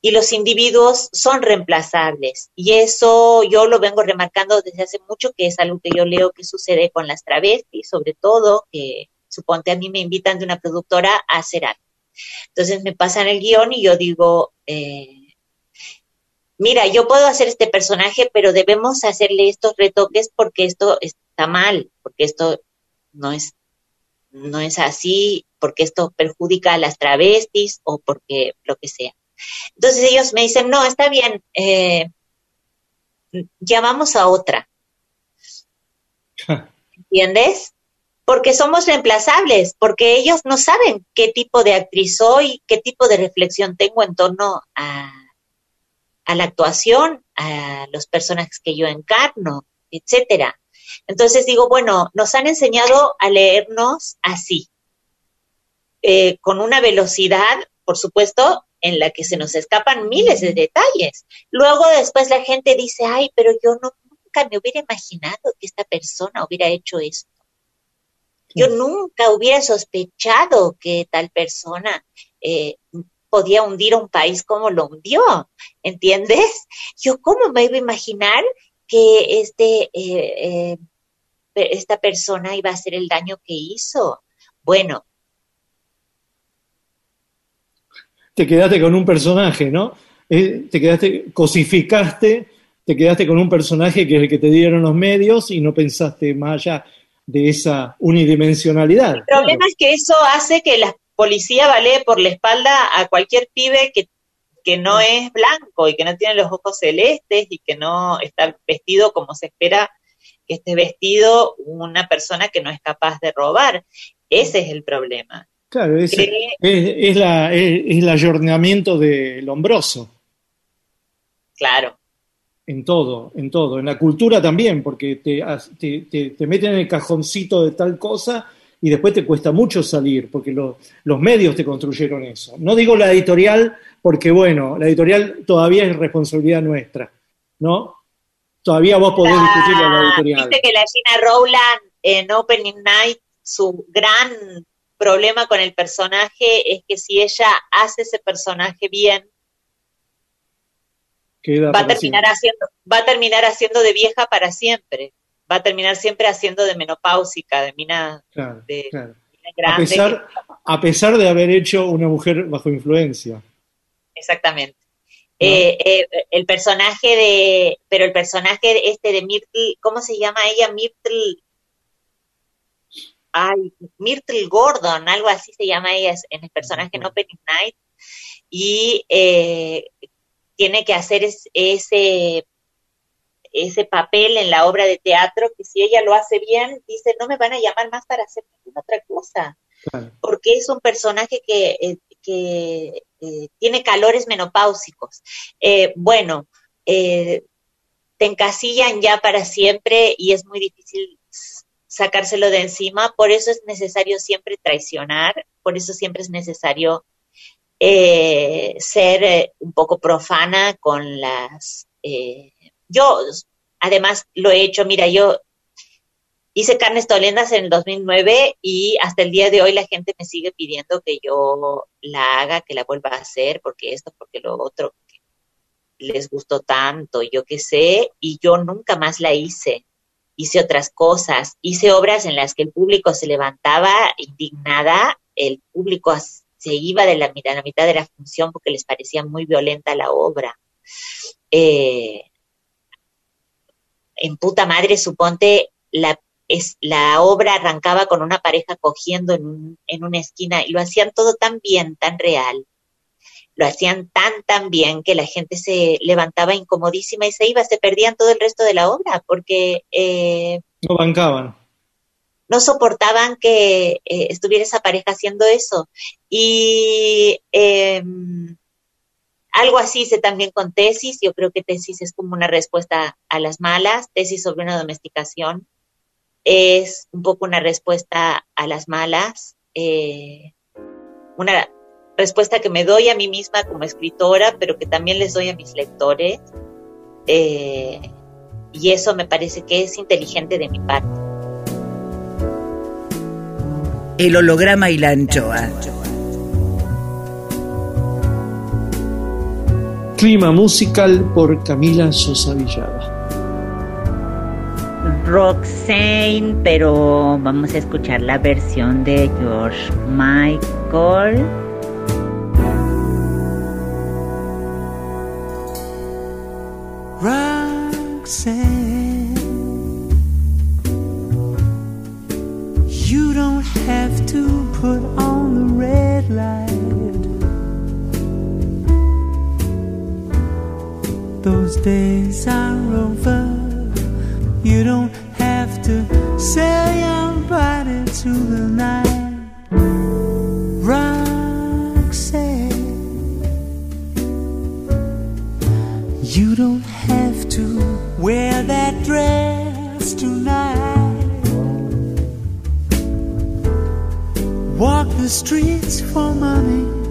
y los individuos son reemplazables. Y eso yo lo vengo remarcando desde hace mucho, que es algo que yo leo que sucede con las travestis, sobre todo, que suponte a mí me invitan de una productora a hacer algo. Entonces me pasan el guion y yo digo, eh, mira, yo puedo hacer este personaje, pero debemos hacerle estos retoques porque esto está mal, porque esto no es, no es así, porque esto perjudica a las travestis o porque lo que sea. Entonces ellos me dicen, no, está bien, eh, llamamos a otra. ¿Entiendes? Porque somos reemplazables, porque ellos no saben qué tipo de actriz soy, qué tipo de reflexión tengo en torno a, la actuación, a los personajes que yo encarno, etcétera. Entonces digo, bueno, nos han enseñado a leernos así, eh, con una velocidad, por supuesto, en la que se nos escapan miles de detalles. Luego después la gente dice, ay, pero yo no, nunca me hubiera imaginado que esta persona hubiera hecho esto. Yo nunca hubiera sospechado que tal persona eh, podía hundir a un país como lo hundió, ¿entiendes? Yo cómo me iba a imaginar que este, eh, eh, esta persona iba a hacer el daño que hizo. Bueno, Te quedaste con un personaje, ¿no? Eh, te quedaste, cosificaste, te quedaste con un personaje que es el que te dieron los medios y no pensaste más allá de esa unidimensionalidad. El problema es que eso hace que la policía balee por la espalda a cualquier pibe que, que no es blanco y que no tiene los ojos celestes y que no está vestido como se espera que esté vestido una persona que no es capaz de robar. Ese es el problema. Claro, es, es- es la, es el ayornamiento del hombroso Claro, en todo, en todo, en la cultura también, porque te, te, te- te meten en el cajoncito de tal cosa y después te cuesta mucho salir, porque lo- los medios te construyeron eso. No digo la editorial, porque bueno, la editorial todavía es responsabilidad nuestra, ¿no? Todavía vos podés discutirlo a la editorial. Viste que la Gina Rowland en Opening Night, su gran problema con el personaje es que si ella hace ese personaje bien, Queda va a terminar siempre. haciendo, va a terminar haciendo de vieja para siempre. Va a terminar siempre haciendo de menopáusica, de mina, Claro, de claro. mina A grande. pesar, a pesar de haber hecho una mujer bajo influencia. Exactamente. Eh, eh, el personaje de, pero el personaje este de Myrtle, ¿cómo se llama ella? Myrtle, ay, Myrtle Gordon, algo así se llama ella en el personaje en Opening Night, y eh, tiene que hacer es- ese, ese papel en la obra de teatro que si ella lo hace bien, dice, no me van a llamar más para hacer ninguna otra cosa, porque es un personaje que, eh, que eh, tiene calores menopáusicos. Eh, bueno, te encasillan ya para siempre y es muy difícil sacárselo de encima, por eso es necesario siempre traicionar, por eso siempre es necesario eh, ser poco profana con las... eh, yo, además, lo he hecho, mira, yo hice carnes tolendas en el 2009 y hasta el día de hoy la gente me sigue pidiendo que yo la haga, que la vuelva a hacer, porque esto, porque lo otro, les gustó tanto, yo qué sé, y yo nunca más la hice. Hice otras cosas, hice obras en las que el público se levantaba indignada, el público se iba de la mitad, la mitad de la función porque les parecía muy violenta la obra. Eh, en puta madre, suponte, la, es, la obra arrancaba con una pareja cogiendo en, un, en una esquina y lo hacían todo tan bien, tan real. Lo hacían tan, tan bien que la gente se levantaba incomodísima y se iba, se perdían todo el resto de la obra porque eh, No bancaban. No soportaban que eh, estuviera esa pareja haciendo eso. Y eh, algo así hice también con tesis. Yo creo que tesis es como una respuesta a las malas. Tesis sobre una domesticación es un poco una respuesta a las malas. eh, una respuesta que me doy a mí misma como escritora, pero que también les doy a mis lectores. eh, y eso me parece que es inteligente de mi parte. El holograma y la anchoa. Clima musical por Camila Sosa Villada. Roxane, pero vamos a escuchar la versión de George Michael. Roxanne, days are over. You don't have to sell your body to the night. Roxanne, you don't have to wear that dress tonight. Walk the streets for money.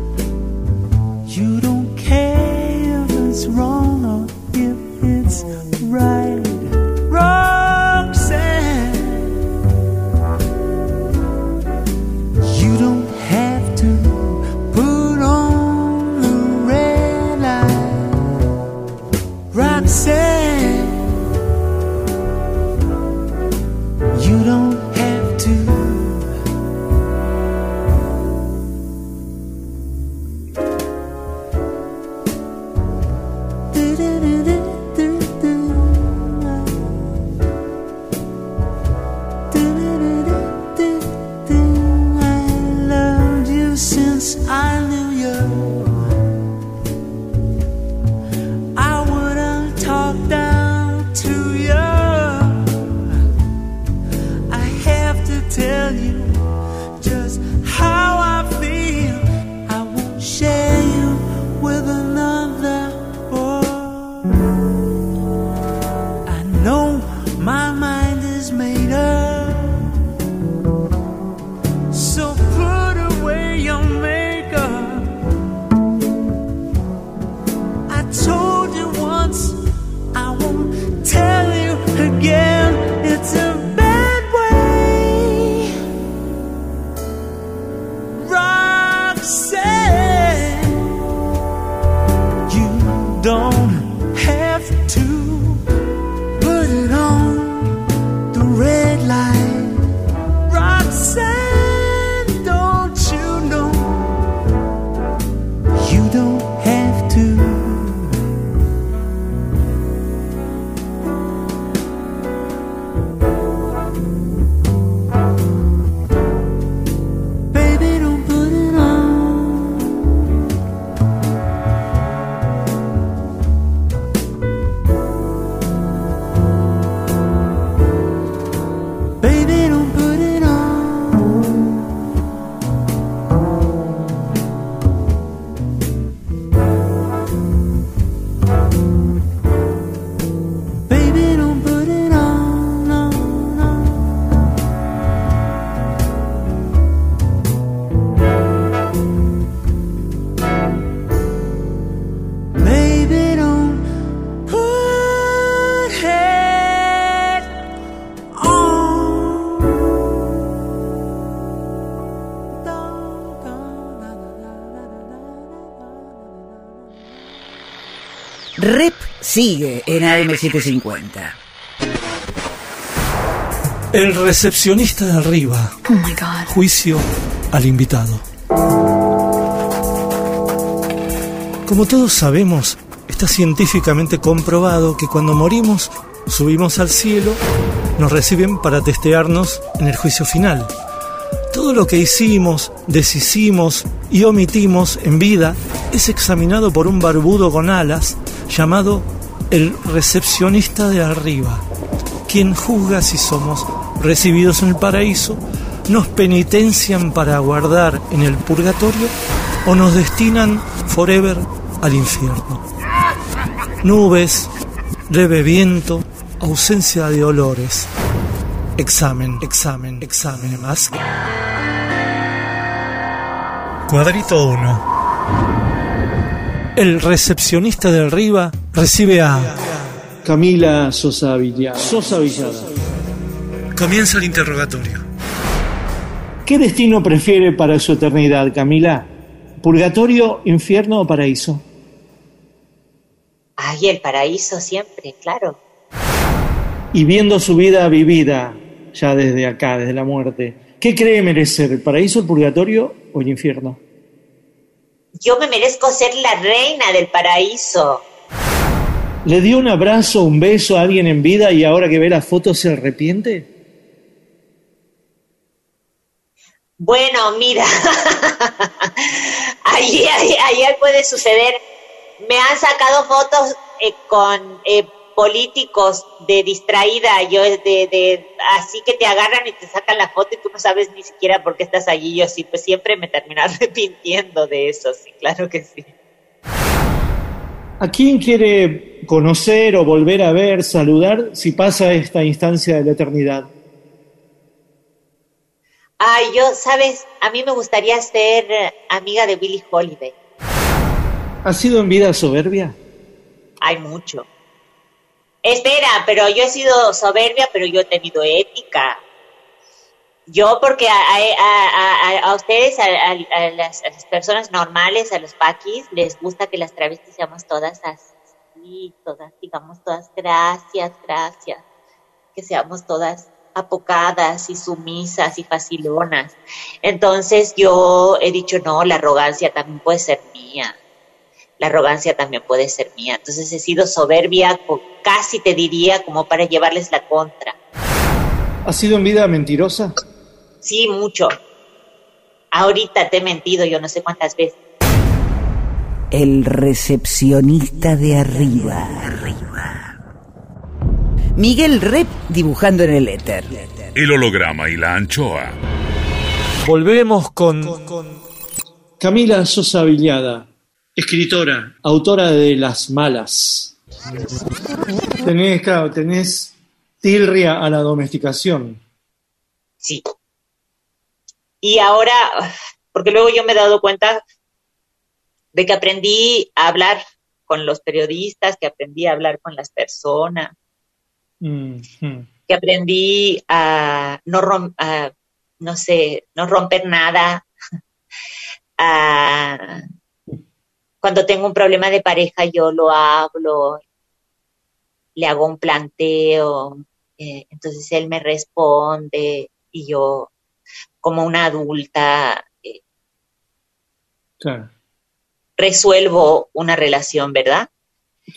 Rep sigue en AM750. El recepcionista de arriba. Oh my god. Juicio al invitado. Como todos sabemos, está científicamente comprobado que cuando morimos, subimos al cielo, nos reciben para testearnos en el juicio final. Todo lo que hicimos, deshicimos y omitimos en vida es examinado por un barbudo con alas llamado el recepcionista de arriba, quien juzga si somos recibidos en el paraíso, nos penitencian para guardar en el purgatorio o nos destinan forever al infierno. Nubes, leve viento, ausencia de olores. Examen, examen, examen más. Cuadrito 1. El recepcionista de arriba recibe a Camila Sosa Villada. Sosa Villada. Comienza el interrogatorio. ¿Qué destino prefiere para su eternidad, Camila? ¿Purgatorio, infierno o paraíso? Ay, el paraíso siempre, claro. Y viendo su vida vivida ya desde acá, desde la muerte, ¿qué cree merecer, el paraíso, el purgatorio o el infierno? Yo me merezco ser la reina del paraíso. ¿Le dio un abrazo, un beso a alguien en vida y ahora que ve la foto se arrepiente? Bueno, mira, ayer, ayer puede suceder. Me han sacado fotos eh, con eh, políticos de distraída, yo de, de así que te agarran y te sacan la foto y tú no sabes ni siquiera por qué estás allí. Yo sí, pues siempre me termino arrepintiendo de eso, sí, claro que sí. ¿A quién quiere conocer o volver a ver, saludar si pasa esta instancia de la eternidad? Ay, yo, sabes, a mí me gustaría ser eh, amiga de Billie Holiday. ¿Ha sido en vida soberbia? Hay mucho. Espera, pero yo he sido soberbia, pero yo he tenido ética. Yo, porque a, a, a, a ustedes, a, las, personas normales, a los paquis, les gusta que las travestis seamos todas así, todas, digamos, todas gracias, gracias. Que seamos todas apocadas y sumisas y facilonas. Entonces yo he dicho, no, la arrogancia también puede ser mía. La arrogancia también puede ser mía. Entonces he sido soberbia, casi te diría, como para llevarles la contra. ¿Ha sido en vida mentirosa? Sí, mucho. Ahorita te he mentido yo no sé cuántas veces. El recepcionista de arriba. arriba. Miguel Rep dibujando en el éter. El holograma y la anchoa. Volvemos con, Camila Sosa Villada, escritora, autora de Las Malas. Tenés, claro, tenés tilria a la domesticación. Sí. Y ahora, porque luego yo me he dado cuenta de que aprendí a hablar con los periodistas, que aprendí a hablar con las personas, Mm, que aprendí a no, rom a, no sé, no romper nada, a, cuando tengo un problema de pareja yo lo hablo, le hago un planteo, eh, entonces él me responde y yo como una adulta eh, Claro, resuelvo una relación, ¿verdad?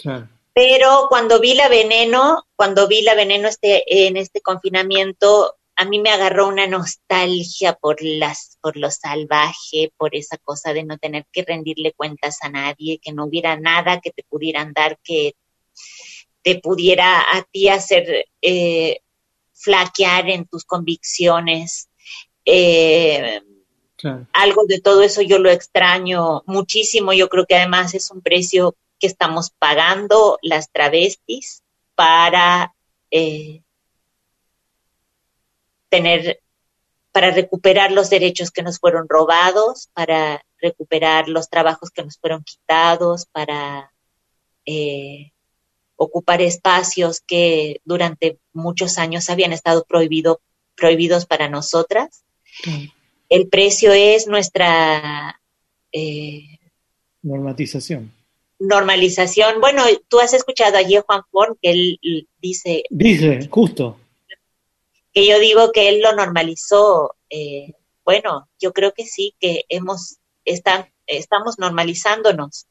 claro. Pero cuando vi la veneno, cuando vi la veneno este, en este confinamiento, a mí me agarró una nostalgia por las, por lo salvaje, por esa cosa de no tener que rendirle cuentas a nadie, que no hubiera nada que te pudieran dar que te pudiera a ti hacer eh, flaquear en tus convicciones. Eh, claro. algo de todo eso yo lo extraño muchísimo. Yo creo que además es un precio que estamos pagando las travestis para eh, tener, para recuperar los derechos que nos fueron robados, para recuperar los trabajos que nos fueron quitados, para eh, ocupar espacios que durante muchos años habían estado prohibido, prohibidos para nosotras. El precio es nuestra eh, Normatización. normalización. Bueno, tú has escuchado ayer Juan Forn que él dice Dice, justo. Que yo digo que él lo normalizó. eh, bueno, yo creo que sí, que hemos estamos normalizándonos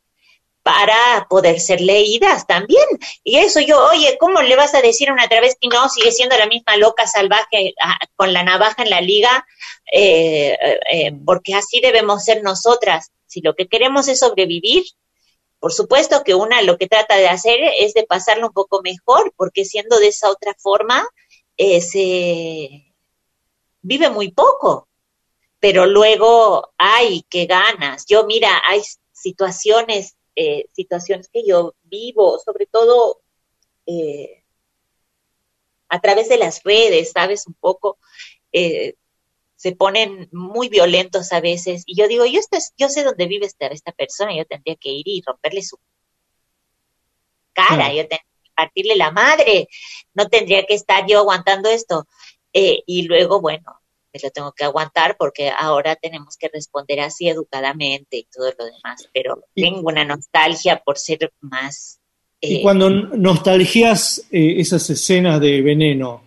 para poder ser leídas también. Y eso yo, oye, ¿cómo le vas a decir a una travesti no? Sigue siendo la misma loca salvaje con la navaja en la liga, eh, eh, porque así debemos ser nosotras. Si lo que queremos es sobrevivir, por supuesto que una lo que trata de hacer es de pasarlo un poco mejor, porque siendo de esa otra forma, eh, se vive muy poco. Pero luego, ay, qué ganas. Yo, mira, hay situaciones, eh, situaciones que yo vivo, sobre todo eh, a través de las redes, ¿sabes? Un poco, eh, se ponen muy violentos a veces. Y yo digo, yo, esto es- yo sé dónde vive esta, esta persona, yo tendría que ir y romperle su cara, yo tendría partirle la madre, no tendría que estar yo aguantando esto. Eh, y luego, bueno, me lo tengo que aguantar porque ahora tenemos que responder así educadamente y todo lo demás, pero tengo una nostalgia por ser más... Y eh, cuando nostalgias eh, esas escenas de veneno,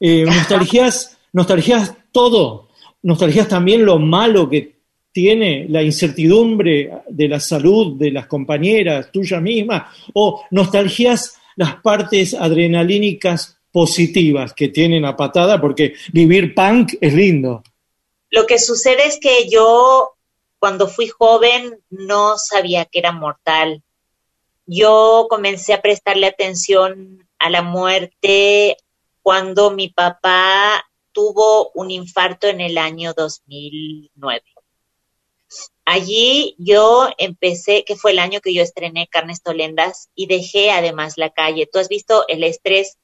eh, nostalgias, nostalgias todo, nostalgias también lo malo que tiene la incertidumbre de la salud de las compañeras, tuya misma, o nostalgias las partes adrenalínicas positivas que tienen a patada, porque vivir punk es lindo. Lo que sucede es que yo, cuando fui joven, no sabía que era mortal. Yo comencé a prestarle atención a la muerte cuando mi papá tuvo un infarto en el año 2009. Allí yo empecé, que fue el año que yo estrené Carnes Tolendas y dejé además la calle. Tú has visto el estrés.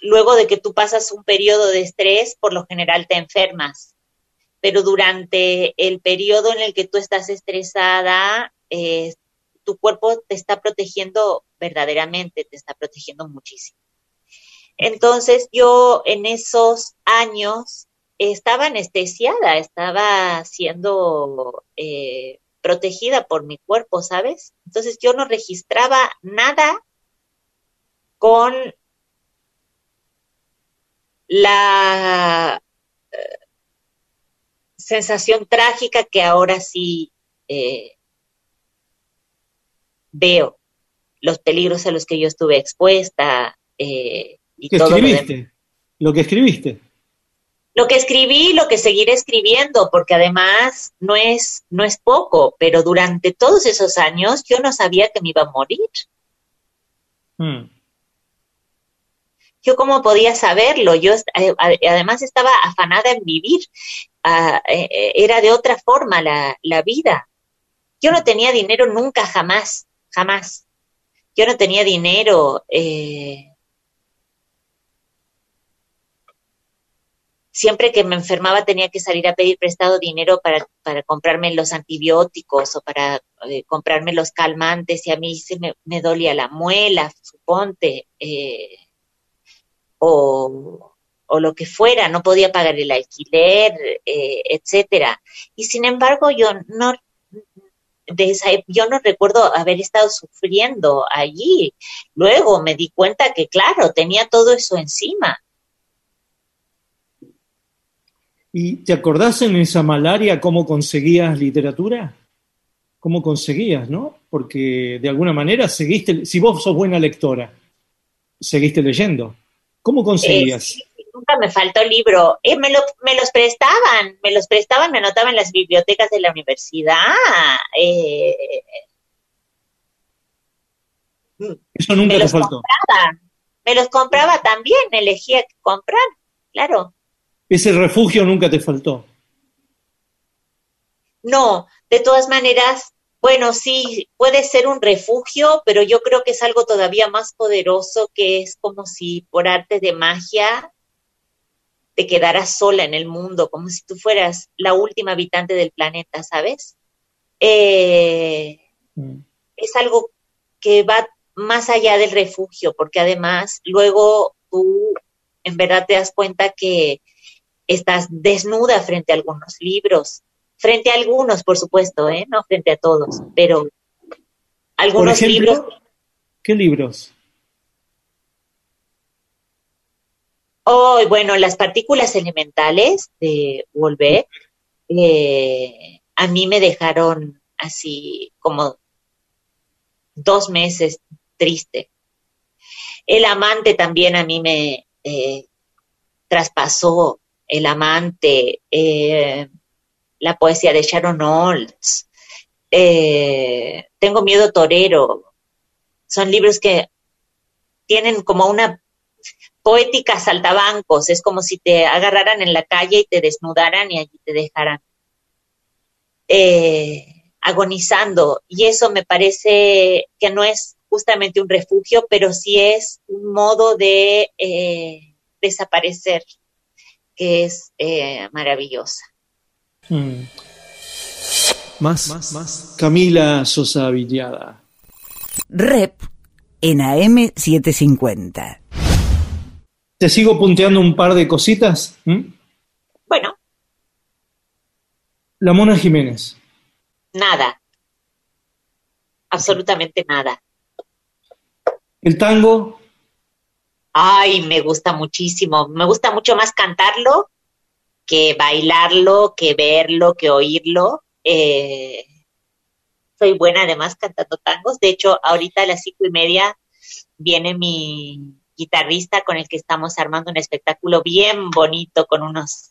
Luego de que tú pasas un periodo de estrés, por lo general te enfermas pero durante el periodo en el que tú estás estresada, eh, tu cuerpo te está protegiendo verdaderamente, te está protegiendo muchísimo. Entonces yo en esos años estaba anestesiada, estaba siendo eh, protegida por mi cuerpo, ¿sabes? Entonces yo no registraba nada con la eh, sensación trágica que ahora sí eh, veo, los peligros a los que yo estuve expuesta eh, y ¿Qué todo lo escribiste? Lo que escribiste. Lo que escribí, lo que seguiré escribiendo, porque además no es, no es poco, pero durante todos esos años yo no sabía que me iba a morir. Mm. Yo cómo podía saberlo, yo eh, además estaba afanada en vivir, Ah, eh, eh, era de otra forma la, la vida. Yo no tenía dinero nunca, jamás, jamás. Yo no tenía dinero. eh, siempre que me enfermaba tenía que salir a pedir prestado dinero para, para comprarme los antibióticos o para eh, comprarme los calmantes y a mí se me, dolía la muela, suponte, eh, o, lo que fuera, no podía pagar el alquiler, eh, etcétera. Y sin embargo, yo no, ep- yo no recuerdo haber estado sufriendo allí. Luego me di cuenta que, claro, tenía todo eso encima. ¿Y te acordás en esa malaria cómo conseguías literatura? ¿Cómo conseguías, no? Porque de alguna manera seguiste, si vos sos buena lectora, seguiste leyendo. ¿Cómo conseguías? Eh, sí, nunca me faltó libro. Eh, me, lo- me los prestaban, me los prestaban, me anotaban en las bibliotecas de la universidad. Eh, Eso nunca me te los faltó. compraba, me los compraba también, elegía comprar, claro. Ese refugio nunca te faltó. No, de todas maneras, bueno, sí, puede ser un refugio, pero yo creo que es algo todavía más poderoso, que es como si por arte de magia te quedaras sola en el mundo, como si tú fueras la última habitante del planeta, ¿sabes? Eh, es algo que va más allá del refugio, porque además luego tú en verdad te das cuenta que estás desnuda frente a algunos libros, frente a algunos, por supuesto, ¿eh? no frente a todos, pero algunos ejemplo, libros. ¿Qué libros? Oh, bueno, las partículas elementales de Wolbeck eh, a mí me dejaron así como dos meses triste. El amante también a mí me eh, traspasó, el amante, eh, la poesía de Sharon Olds, eh, Tengo miedo torero, son libros que tienen como una poética saltabancos, es como si te agarraran en la calle y te desnudaran y allí te dejaran eh, agonizando. Y eso me parece que no es justamente un refugio, pero sí es un modo de eh, desaparecer que es eh, maravillosa. Mm. Más, más, Camila Sosa Villada. Rep en AM750. ¿Te sigo punteando un par de cositas? ¿Mm? Bueno, La Mona Jiménez. nada. Absolutamente nada. El tango. Ay, me gusta muchísimo. Me gusta mucho más cantarlo que bailarlo, que verlo, que oírlo. Eh, soy buena además cantando tangos. De hecho, ahorita a las cinco y media viene mi guitarrista con el que estamos armando un espectáculo bien bonito con unos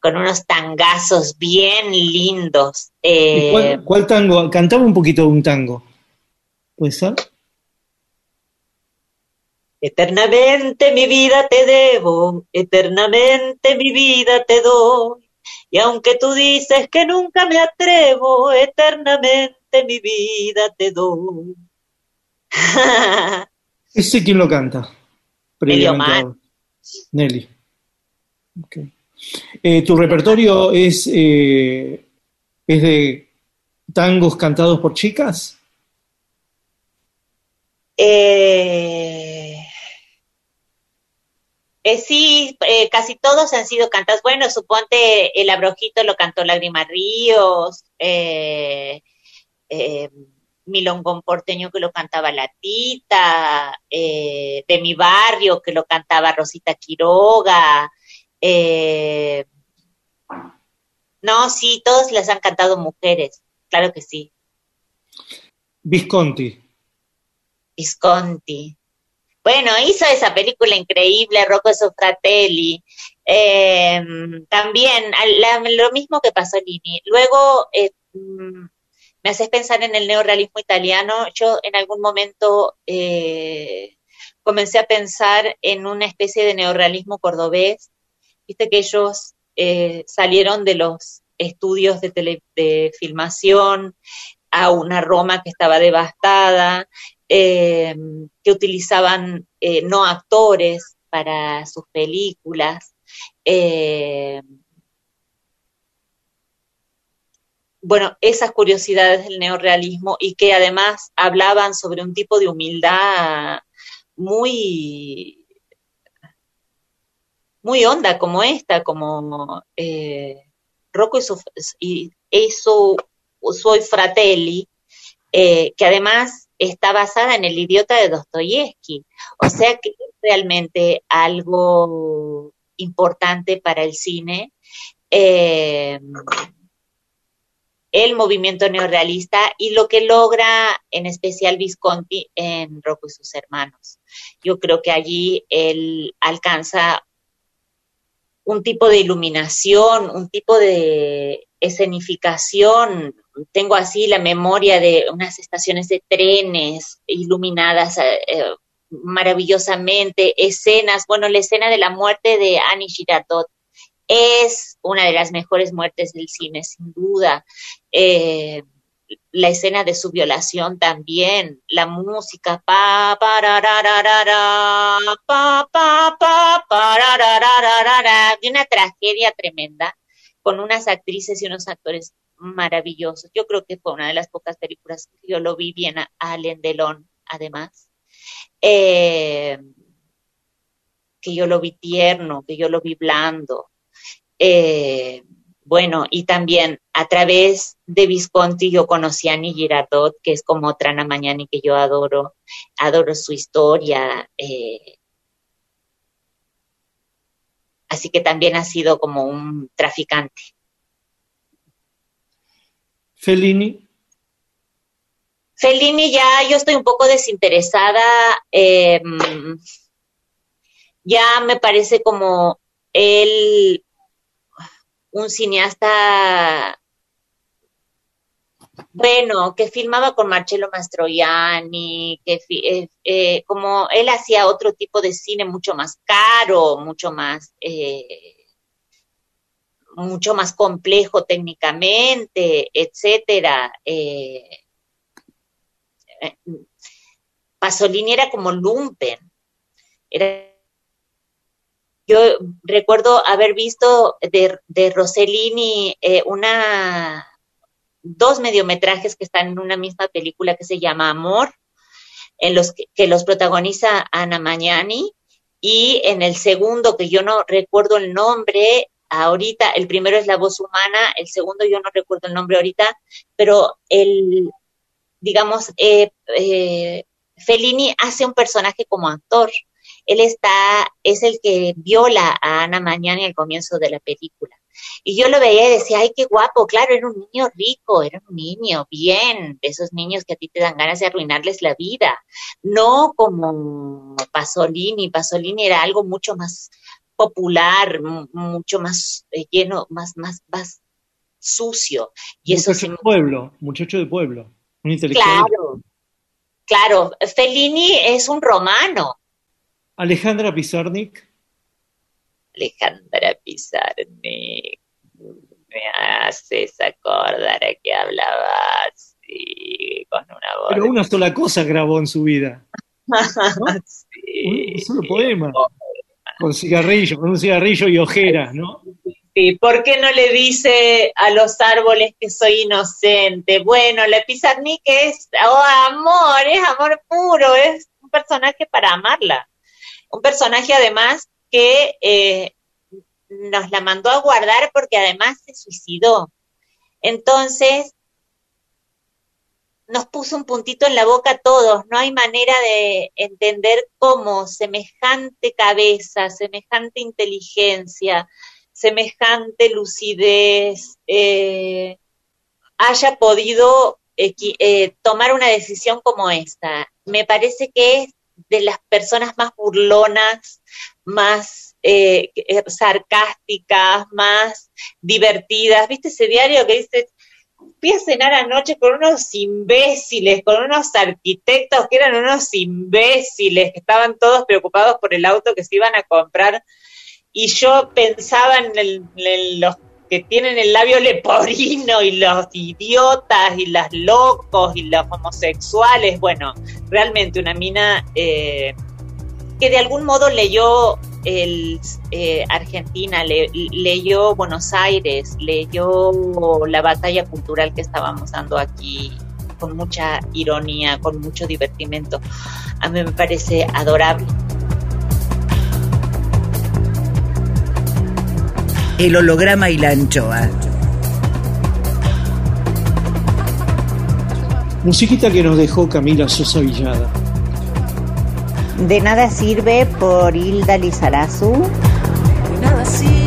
con unos tangazos bien lindos. ¿Y Eh, cuál, cuál tango? Cantaba un poquito de un tango. ¿Puede ser? Eternamente mi vida te debo, eternamente mi vida te doy. Y aunque tú dices que nunca me atrevo, eternamente mi vida te doy. ¿Ese quién lo canta? Omar. ahora. Nelly. Eh, ¿Tu repertorio es, eh, es de tangos cantados por chicas? Eh, eh, sí, eh, casi todos han sido cantados. Bueno, suponte El Abrojito lo cantó Lágrima Ríos, eh, eh, Milongón Porteño que lo cantaba La Tita, eh, De mi barrio que lo cantaba Rosita Quiroga. eh, no, sí, todos las han cantado mujeres, claro que sí. Visconti. Visconti. Bueno, hizo esa película increíble, Rocco Sofratelli. Eh, también, al- la- lo mismo que Pasolini. Luego, eh, mm, me haces pensar en el neorrealismo italiano. Yo en algún momento eh, comencé a pensar en una especie de neorrealismo cordobés. Viste que ellos eh, salieron de los estudios de, de filmación a una Roma que estaba devastada, eh, que utilizaban eh, no actores para sus películas. eh, bueno, esas curiosidades del neorrealismo y que además hablaban sobre un tipo de humildad muy, muy honda como esta, como Rocco y, su, y eso Soy Fratelli, que además está basada en el idiota de Dostoyevsky. O sea que es realmente algo importante para el cine. Eh, el movimiento neorrealista y lo que logra en especial Visconti en Rocco y sus hermanos. Yo creo que allí él alcanza un tipo de iluminación, un tipo de escenificación. Tengo así la memoria de unas estaciones de trenes iluminadas eh, maravillosamente, escenas, bueno, la escena de la muerte de Annie Girardot es una de las mejores muertes del cine, sin duda. Eh, la escena de su violación también, la música, pa, pararararara, pa, pa, pa, pararararara, de una tragedia tremenda, con unas actrices y unos actores maravillosos. Yo creo que fue una de las pocas películas que yo lo vi bien a, a Alain Delon, además. Eh, que yo lo vi tierno, que yo lo vi blando. Eh, bueno, y también a través de Visconti yo conocí a Annie Girardot, que es como otra Ana Mañani que yo adoro, adoro su historia. eh, así que también ha sido como un traficante. Fellini, Fellini ya yo estoy un poco desinteresada, eh, ya me parece como él un cineasta bueno, que filmaba con Marcello Mastroianni, que eh, eh, como él hacía otro tipo de cine mucho más caro, mucho más eh, mucho más complejo técnicamente, etcétera. Eh, eh, Pasolini era como lumpen. Yo recuerdo haber visto de, de Rossellini eh, una dos mediometrajes que están en una misma película que se llama Amor, en los que, que los protagoniza Ana Magnani, y en el segundo, que yo no recuerdo el nombre ahorita, el primero es La voz humana, el segundo yo no recuerdo el nombre ahorita, pero el, digamos, eh, eh, Fellini hace un personaje como actor. Él está, es el que viola a Ana Mañana al comienzo de la película. Y yo lo veía y decía, ay, qué guapo, claro, era un niño rico, era un niño bien, de esos niños que a ti te dan ganas de arruinarles la vida. No como Pasolini, Pasolini era algo mucho más popular, mucho más eh, lleno, más, más, más sucio. Y eso muchacho sí de pueblo, muchacho de pueblo, un intelectual. Claro, claro. Fellini es un romano. Alejandra Pizarnik, Alejandra Pizarnik. Me haces acordar a que hablaba así, con una voz. pero una sola cosa grabó en su vida, Sí, un solo poema, con cigarrillo, con un cigarrillo y ojeras, ¿no? sí. ¿Por qué no le dice a los árboles que soy inocente? Bueno, la Pizarnik es oh, amor, es amor puro, es un personaje para amarla. Un personaje además que eh, nos la mandó a guardar porque además se suicidó. Entonces, nos puso un puntito en la boca a todos. No hay manera de entender cómo semejante cabeza, semejante inteligencia, semejante lucidez eh, haya podido eh, tomar una decisión como esta. Me parece que es de las personas más burlonas, más eh, eh, sarcásticas, más divertidas. ¿Viste ese diario que dice, fui a cenar anoche con unos imbéciles, con unos arquitectos que eran unos imbéciles, que estaban todos preocupados por el auto que se iban a comprar, y yo pensaba en, el- en los que tienen el labio leporino y los idiotas y los locos y los homosexuales, bueno, realmente una mina eh, que de algún modo leyó el eh, Argentina, le- leyó Buenos Aires, leyó la batalla cultural que estábamos dando aquí con mucha ironía, con mucho divertimento. A mí me parece adorable. El holograma y la anchoa. Musiquita que nos dejó Camila Sosa Villada. De nada sirve por Hilda Lizarazu. De nada sirve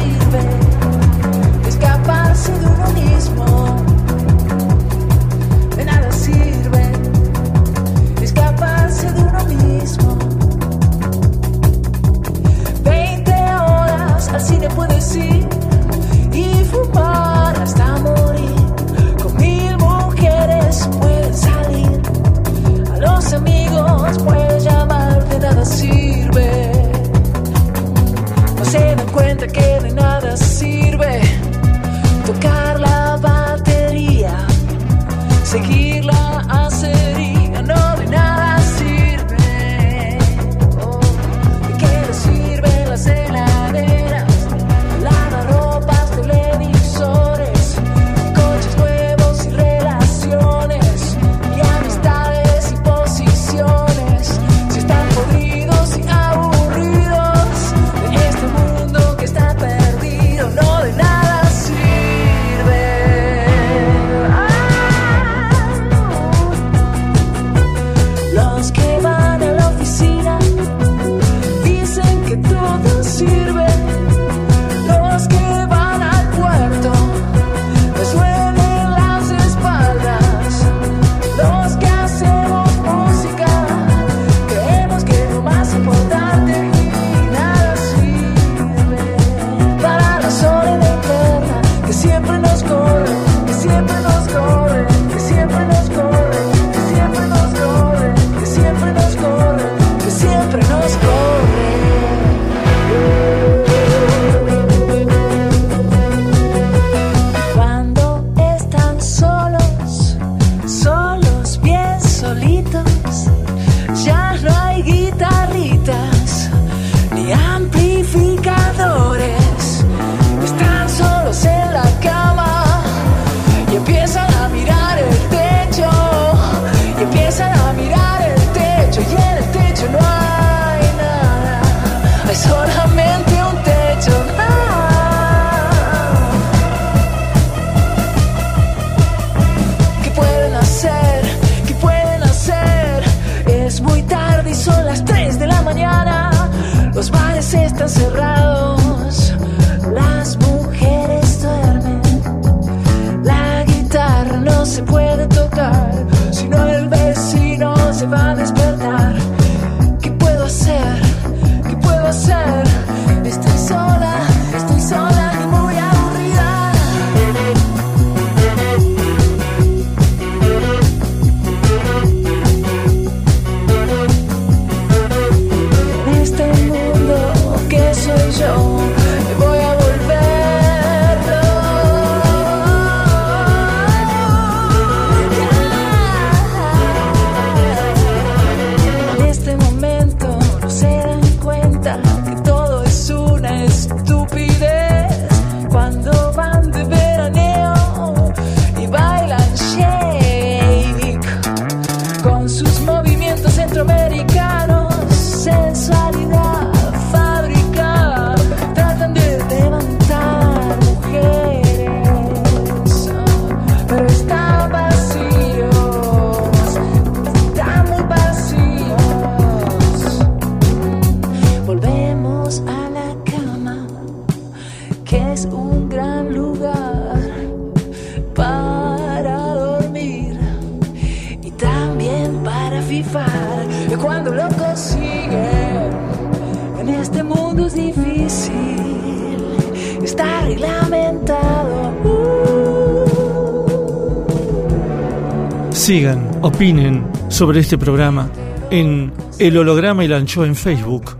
opinen sobre este programa en El Holograma y la Anchoa en Facebook,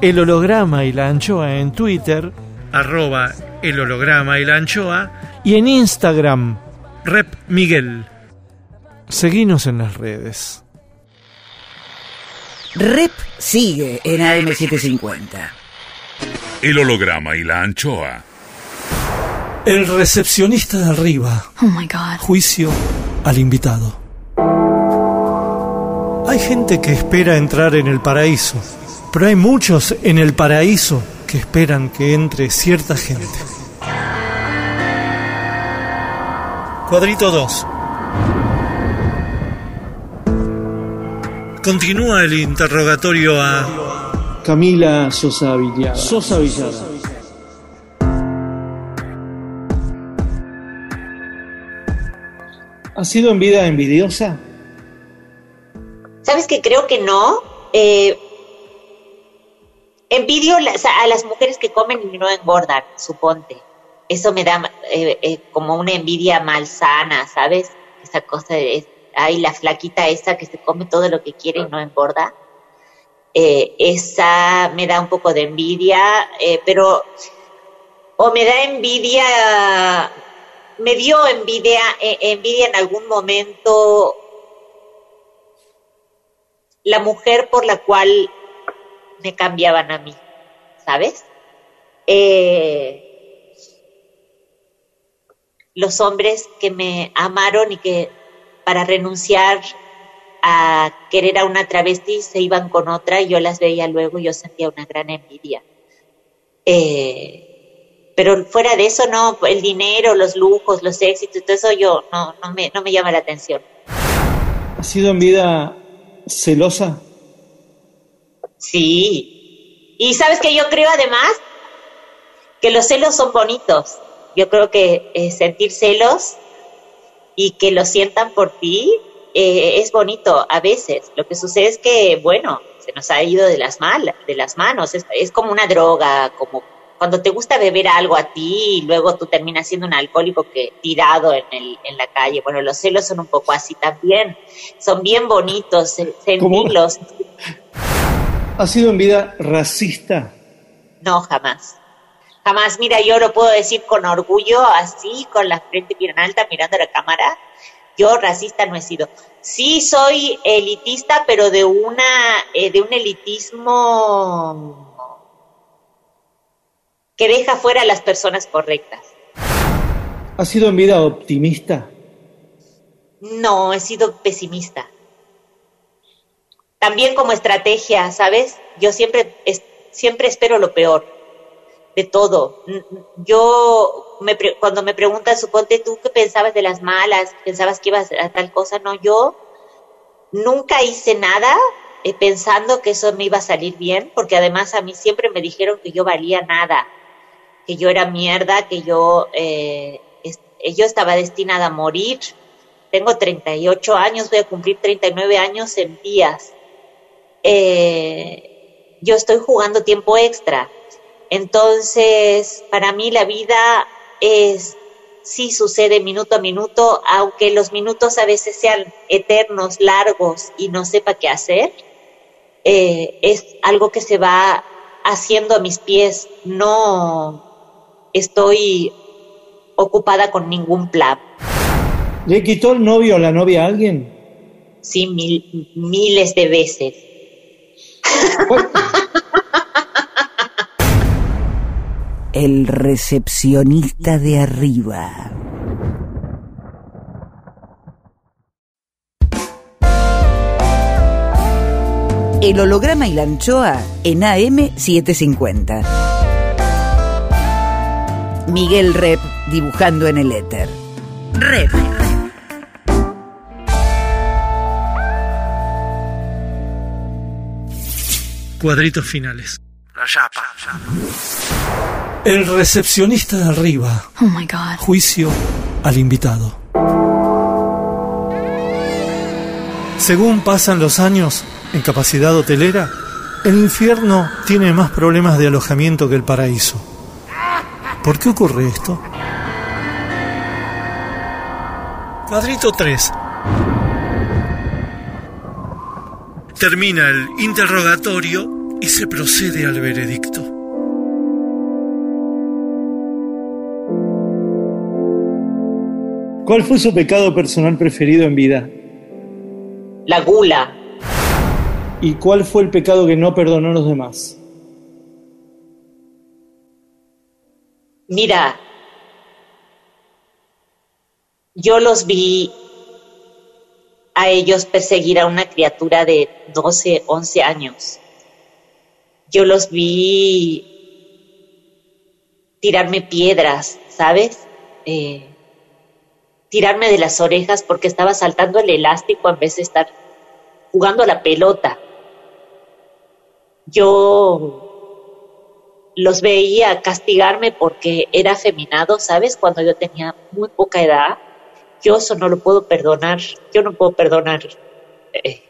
El Holograma y la Anchoa en Twitter, arroba El Holograma y la Anchoa, y en Instagram, Rep Miguel. Seguinos en las redes. Rep sigue en AM750. El holograma y la anchoa. El recepcionista de arriba. Oh my god. Juicio al invitado. Hay gente que espera entrar en el paraíso, pero hay muchos en el paraíso que esperan que entre cierta gente. Cuadrito 2. Continúa el interrogatorio a Camila Sosa Villada. Sosa Villada. ¿Ha sido en vida envidiosa? ¿Sabes que creo que no? Eh, envidio a las mujeres que comen y no engordan, suponte. Eso me da eh, eh, como una envidia malsana, ¿sabes? Esa cosa de, ay, la flaquita esa que se come todo lo que quiere y no engorda. Eh, esa me da un poco de envidia, pero o me da envidia, me dio envidia, eh, envidia en algún momento la mujer por la cual me cambiaban a mí, ¿sabes? Eh, los hombres que me amaron y que para renunciar a querer a una travesti se iban con otra y yo las veía luego y yo sentía una gran envidia. Eh, pero fuera de eso, no, el dinero, los lujos, los éxitos, todo eso yo no, no, me, no me llama la atención. ¿Ha sido en vida celosa? Sí. Y sabes que yo creo además que los celos son bonitos. Yo creo que eh, sentir celos y que lo sientan por ti eh, es bonito a veces. Lo que sucede es que, bueno, se nos ha ido de las, mal, de las manos. Es, es como una droga, como cuando te gusta beber algo a ti y luego tú terminas siendo un alcohólico que tirado en, el, en la calle. Bueno, los celos son un poco así también. Son bien bonitos se- sentirlos. ¿Ha sido en vida racista? No, jamás. Jamás. Mira, yo lo puedo decir con orgullo, así, con la frente bien alta, mirando a la cámara. Yo racista no he sido. Sí soy elitista, pero de una, eh, de un elitismo que deja fuera a las personas correctas. ¿Ha sido en vida optimista? No, he sido pesimista. También como estrategia, ¿sabes? Yo siempre, es- siempre espero lo peor de todo. Yo, me cuando me preguntan, suponte tú qué pensabas de las malas, pensabas que ibas a tal cosa, no, yo nunca hice nada eh, pensando que eso me iba a salir bien, porque además a mí siempre me dijeron que yo valía nada, que yo era mierda, que yo, eh, yo estaba destinada a morir. Tengo 38 años, voy a cumplir 39 años en días. Eh, yo estoy jugando tiempo extra. Entonces, para mí la vida es, sí sucede minuto a minuto, aunque los minutos a veces sean eternos, largos y no sepa qué hacer, eh, es algo que se va haciendo a mis pies. No estoy ocupada con ningún plan. ¿Le quitó el novio o la novia a alguien? Sí, mil- miles de veces. El recepcionista de arriba. El holograma y la anchoa en AM750. Miguel Rep dibujando en el éter. Rep. Cuadritos finales. La chapa. El recepcionista de arriba. Oh my god. Juicio al invitado. Según pasan los años en capacidad hotelera, el infierno tiene más problemas de alojamiento que el paraíso. ¿Por qué ocurre esto? Cuadrito 3. Termina el interrogatorio y se procede al veredicto. ¿Cuál fue su pecado personal preferido en vida? La gula. ¿Y cuál fue el pecado que no perdonó a los demás? Mira, yo los vi a ellos perseguir a una criatura de 12, 11 años. Yo los vi tirarme piedras, ¿sabes? Eh, tirarme de las orejas porque estaba saltando el elástico en vez de estar jugando a la pelota. Yo los veía castigarme porque era afeminado, ¿sabes? Cuando yo tenía muy poca edad. Yo eso no lo puedo perdonar. Yo no puedo perdonar eh,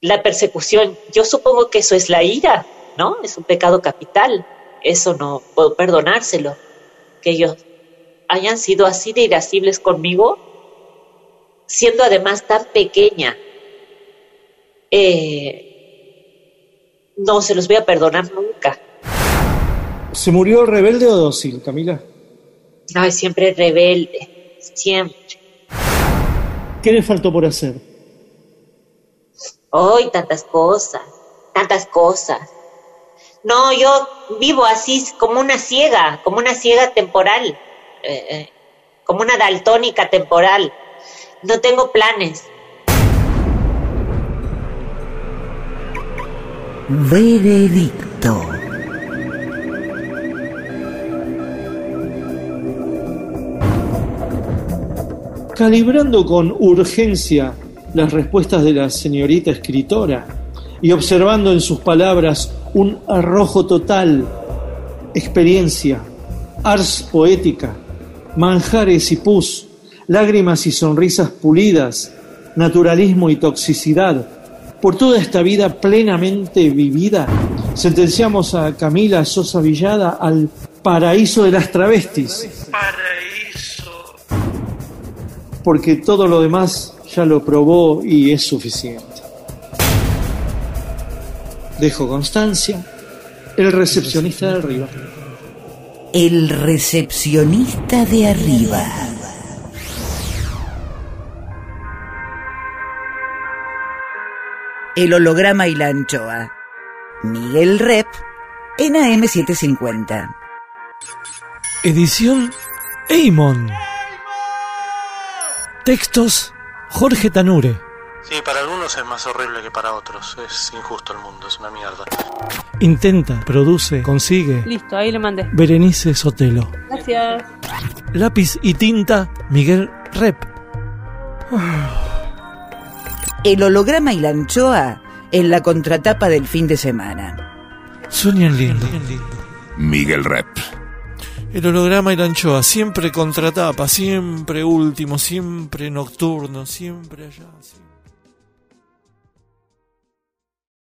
la persecución. Yo supongo que eso es la ira, ¿no? Es un pecado capital. Eso no puedo perdonárselo. Que ellos hayan sido así de irascibles conmigo, siendo además tan pequeña. Eh, no se los voy a perdonar nunca. ¿Se murió rebelde o dócil, Camila? Ay, siempre rebelde, siempre. ¿Qué le faltó por hacer? Hoy tantas cosas, tantas cosas. No, yo vivo así como una ciega, como una ciega temporal, eh, eh, como una daltónica temporal. No tengo planes. Veredicto. Calibrando con urgencia las respuestas de la señorita escritora y observando en sus palabras un arrojo total, experiencia, ars poética, manjares y pus, lágrimas y sonrisas pulidas, naturalismo y toxicidad, por toda esta vida plenamente vivida, sentenciamos a Camila Sosa Villada al paraíso de las travestis. Porque todo lo demás ya lo probó y es suficiente. Dejo constancia, el recepcionista de arriba. El recepcionista de arriba. El holograma y la anchoa. Miguel Rep en AM750. Edición Eimon. Textos Jorge Tanure. Sí, para algunos es más horrible que para otros. Es injusto el mundo, es una mierda. Intenta, produce, consigue. Listo, ahí le mandé. Berenice Sotelo. Gracias. Lápiz y tinta Miguel Rep. El holograma y la anchoa en la contratapa del fin de semana. Sueñan lindo. Miguel Rep. El holograma y la anchoa, siempre contratapa, siempre último, siempre nocturno, siempre allá. siempre-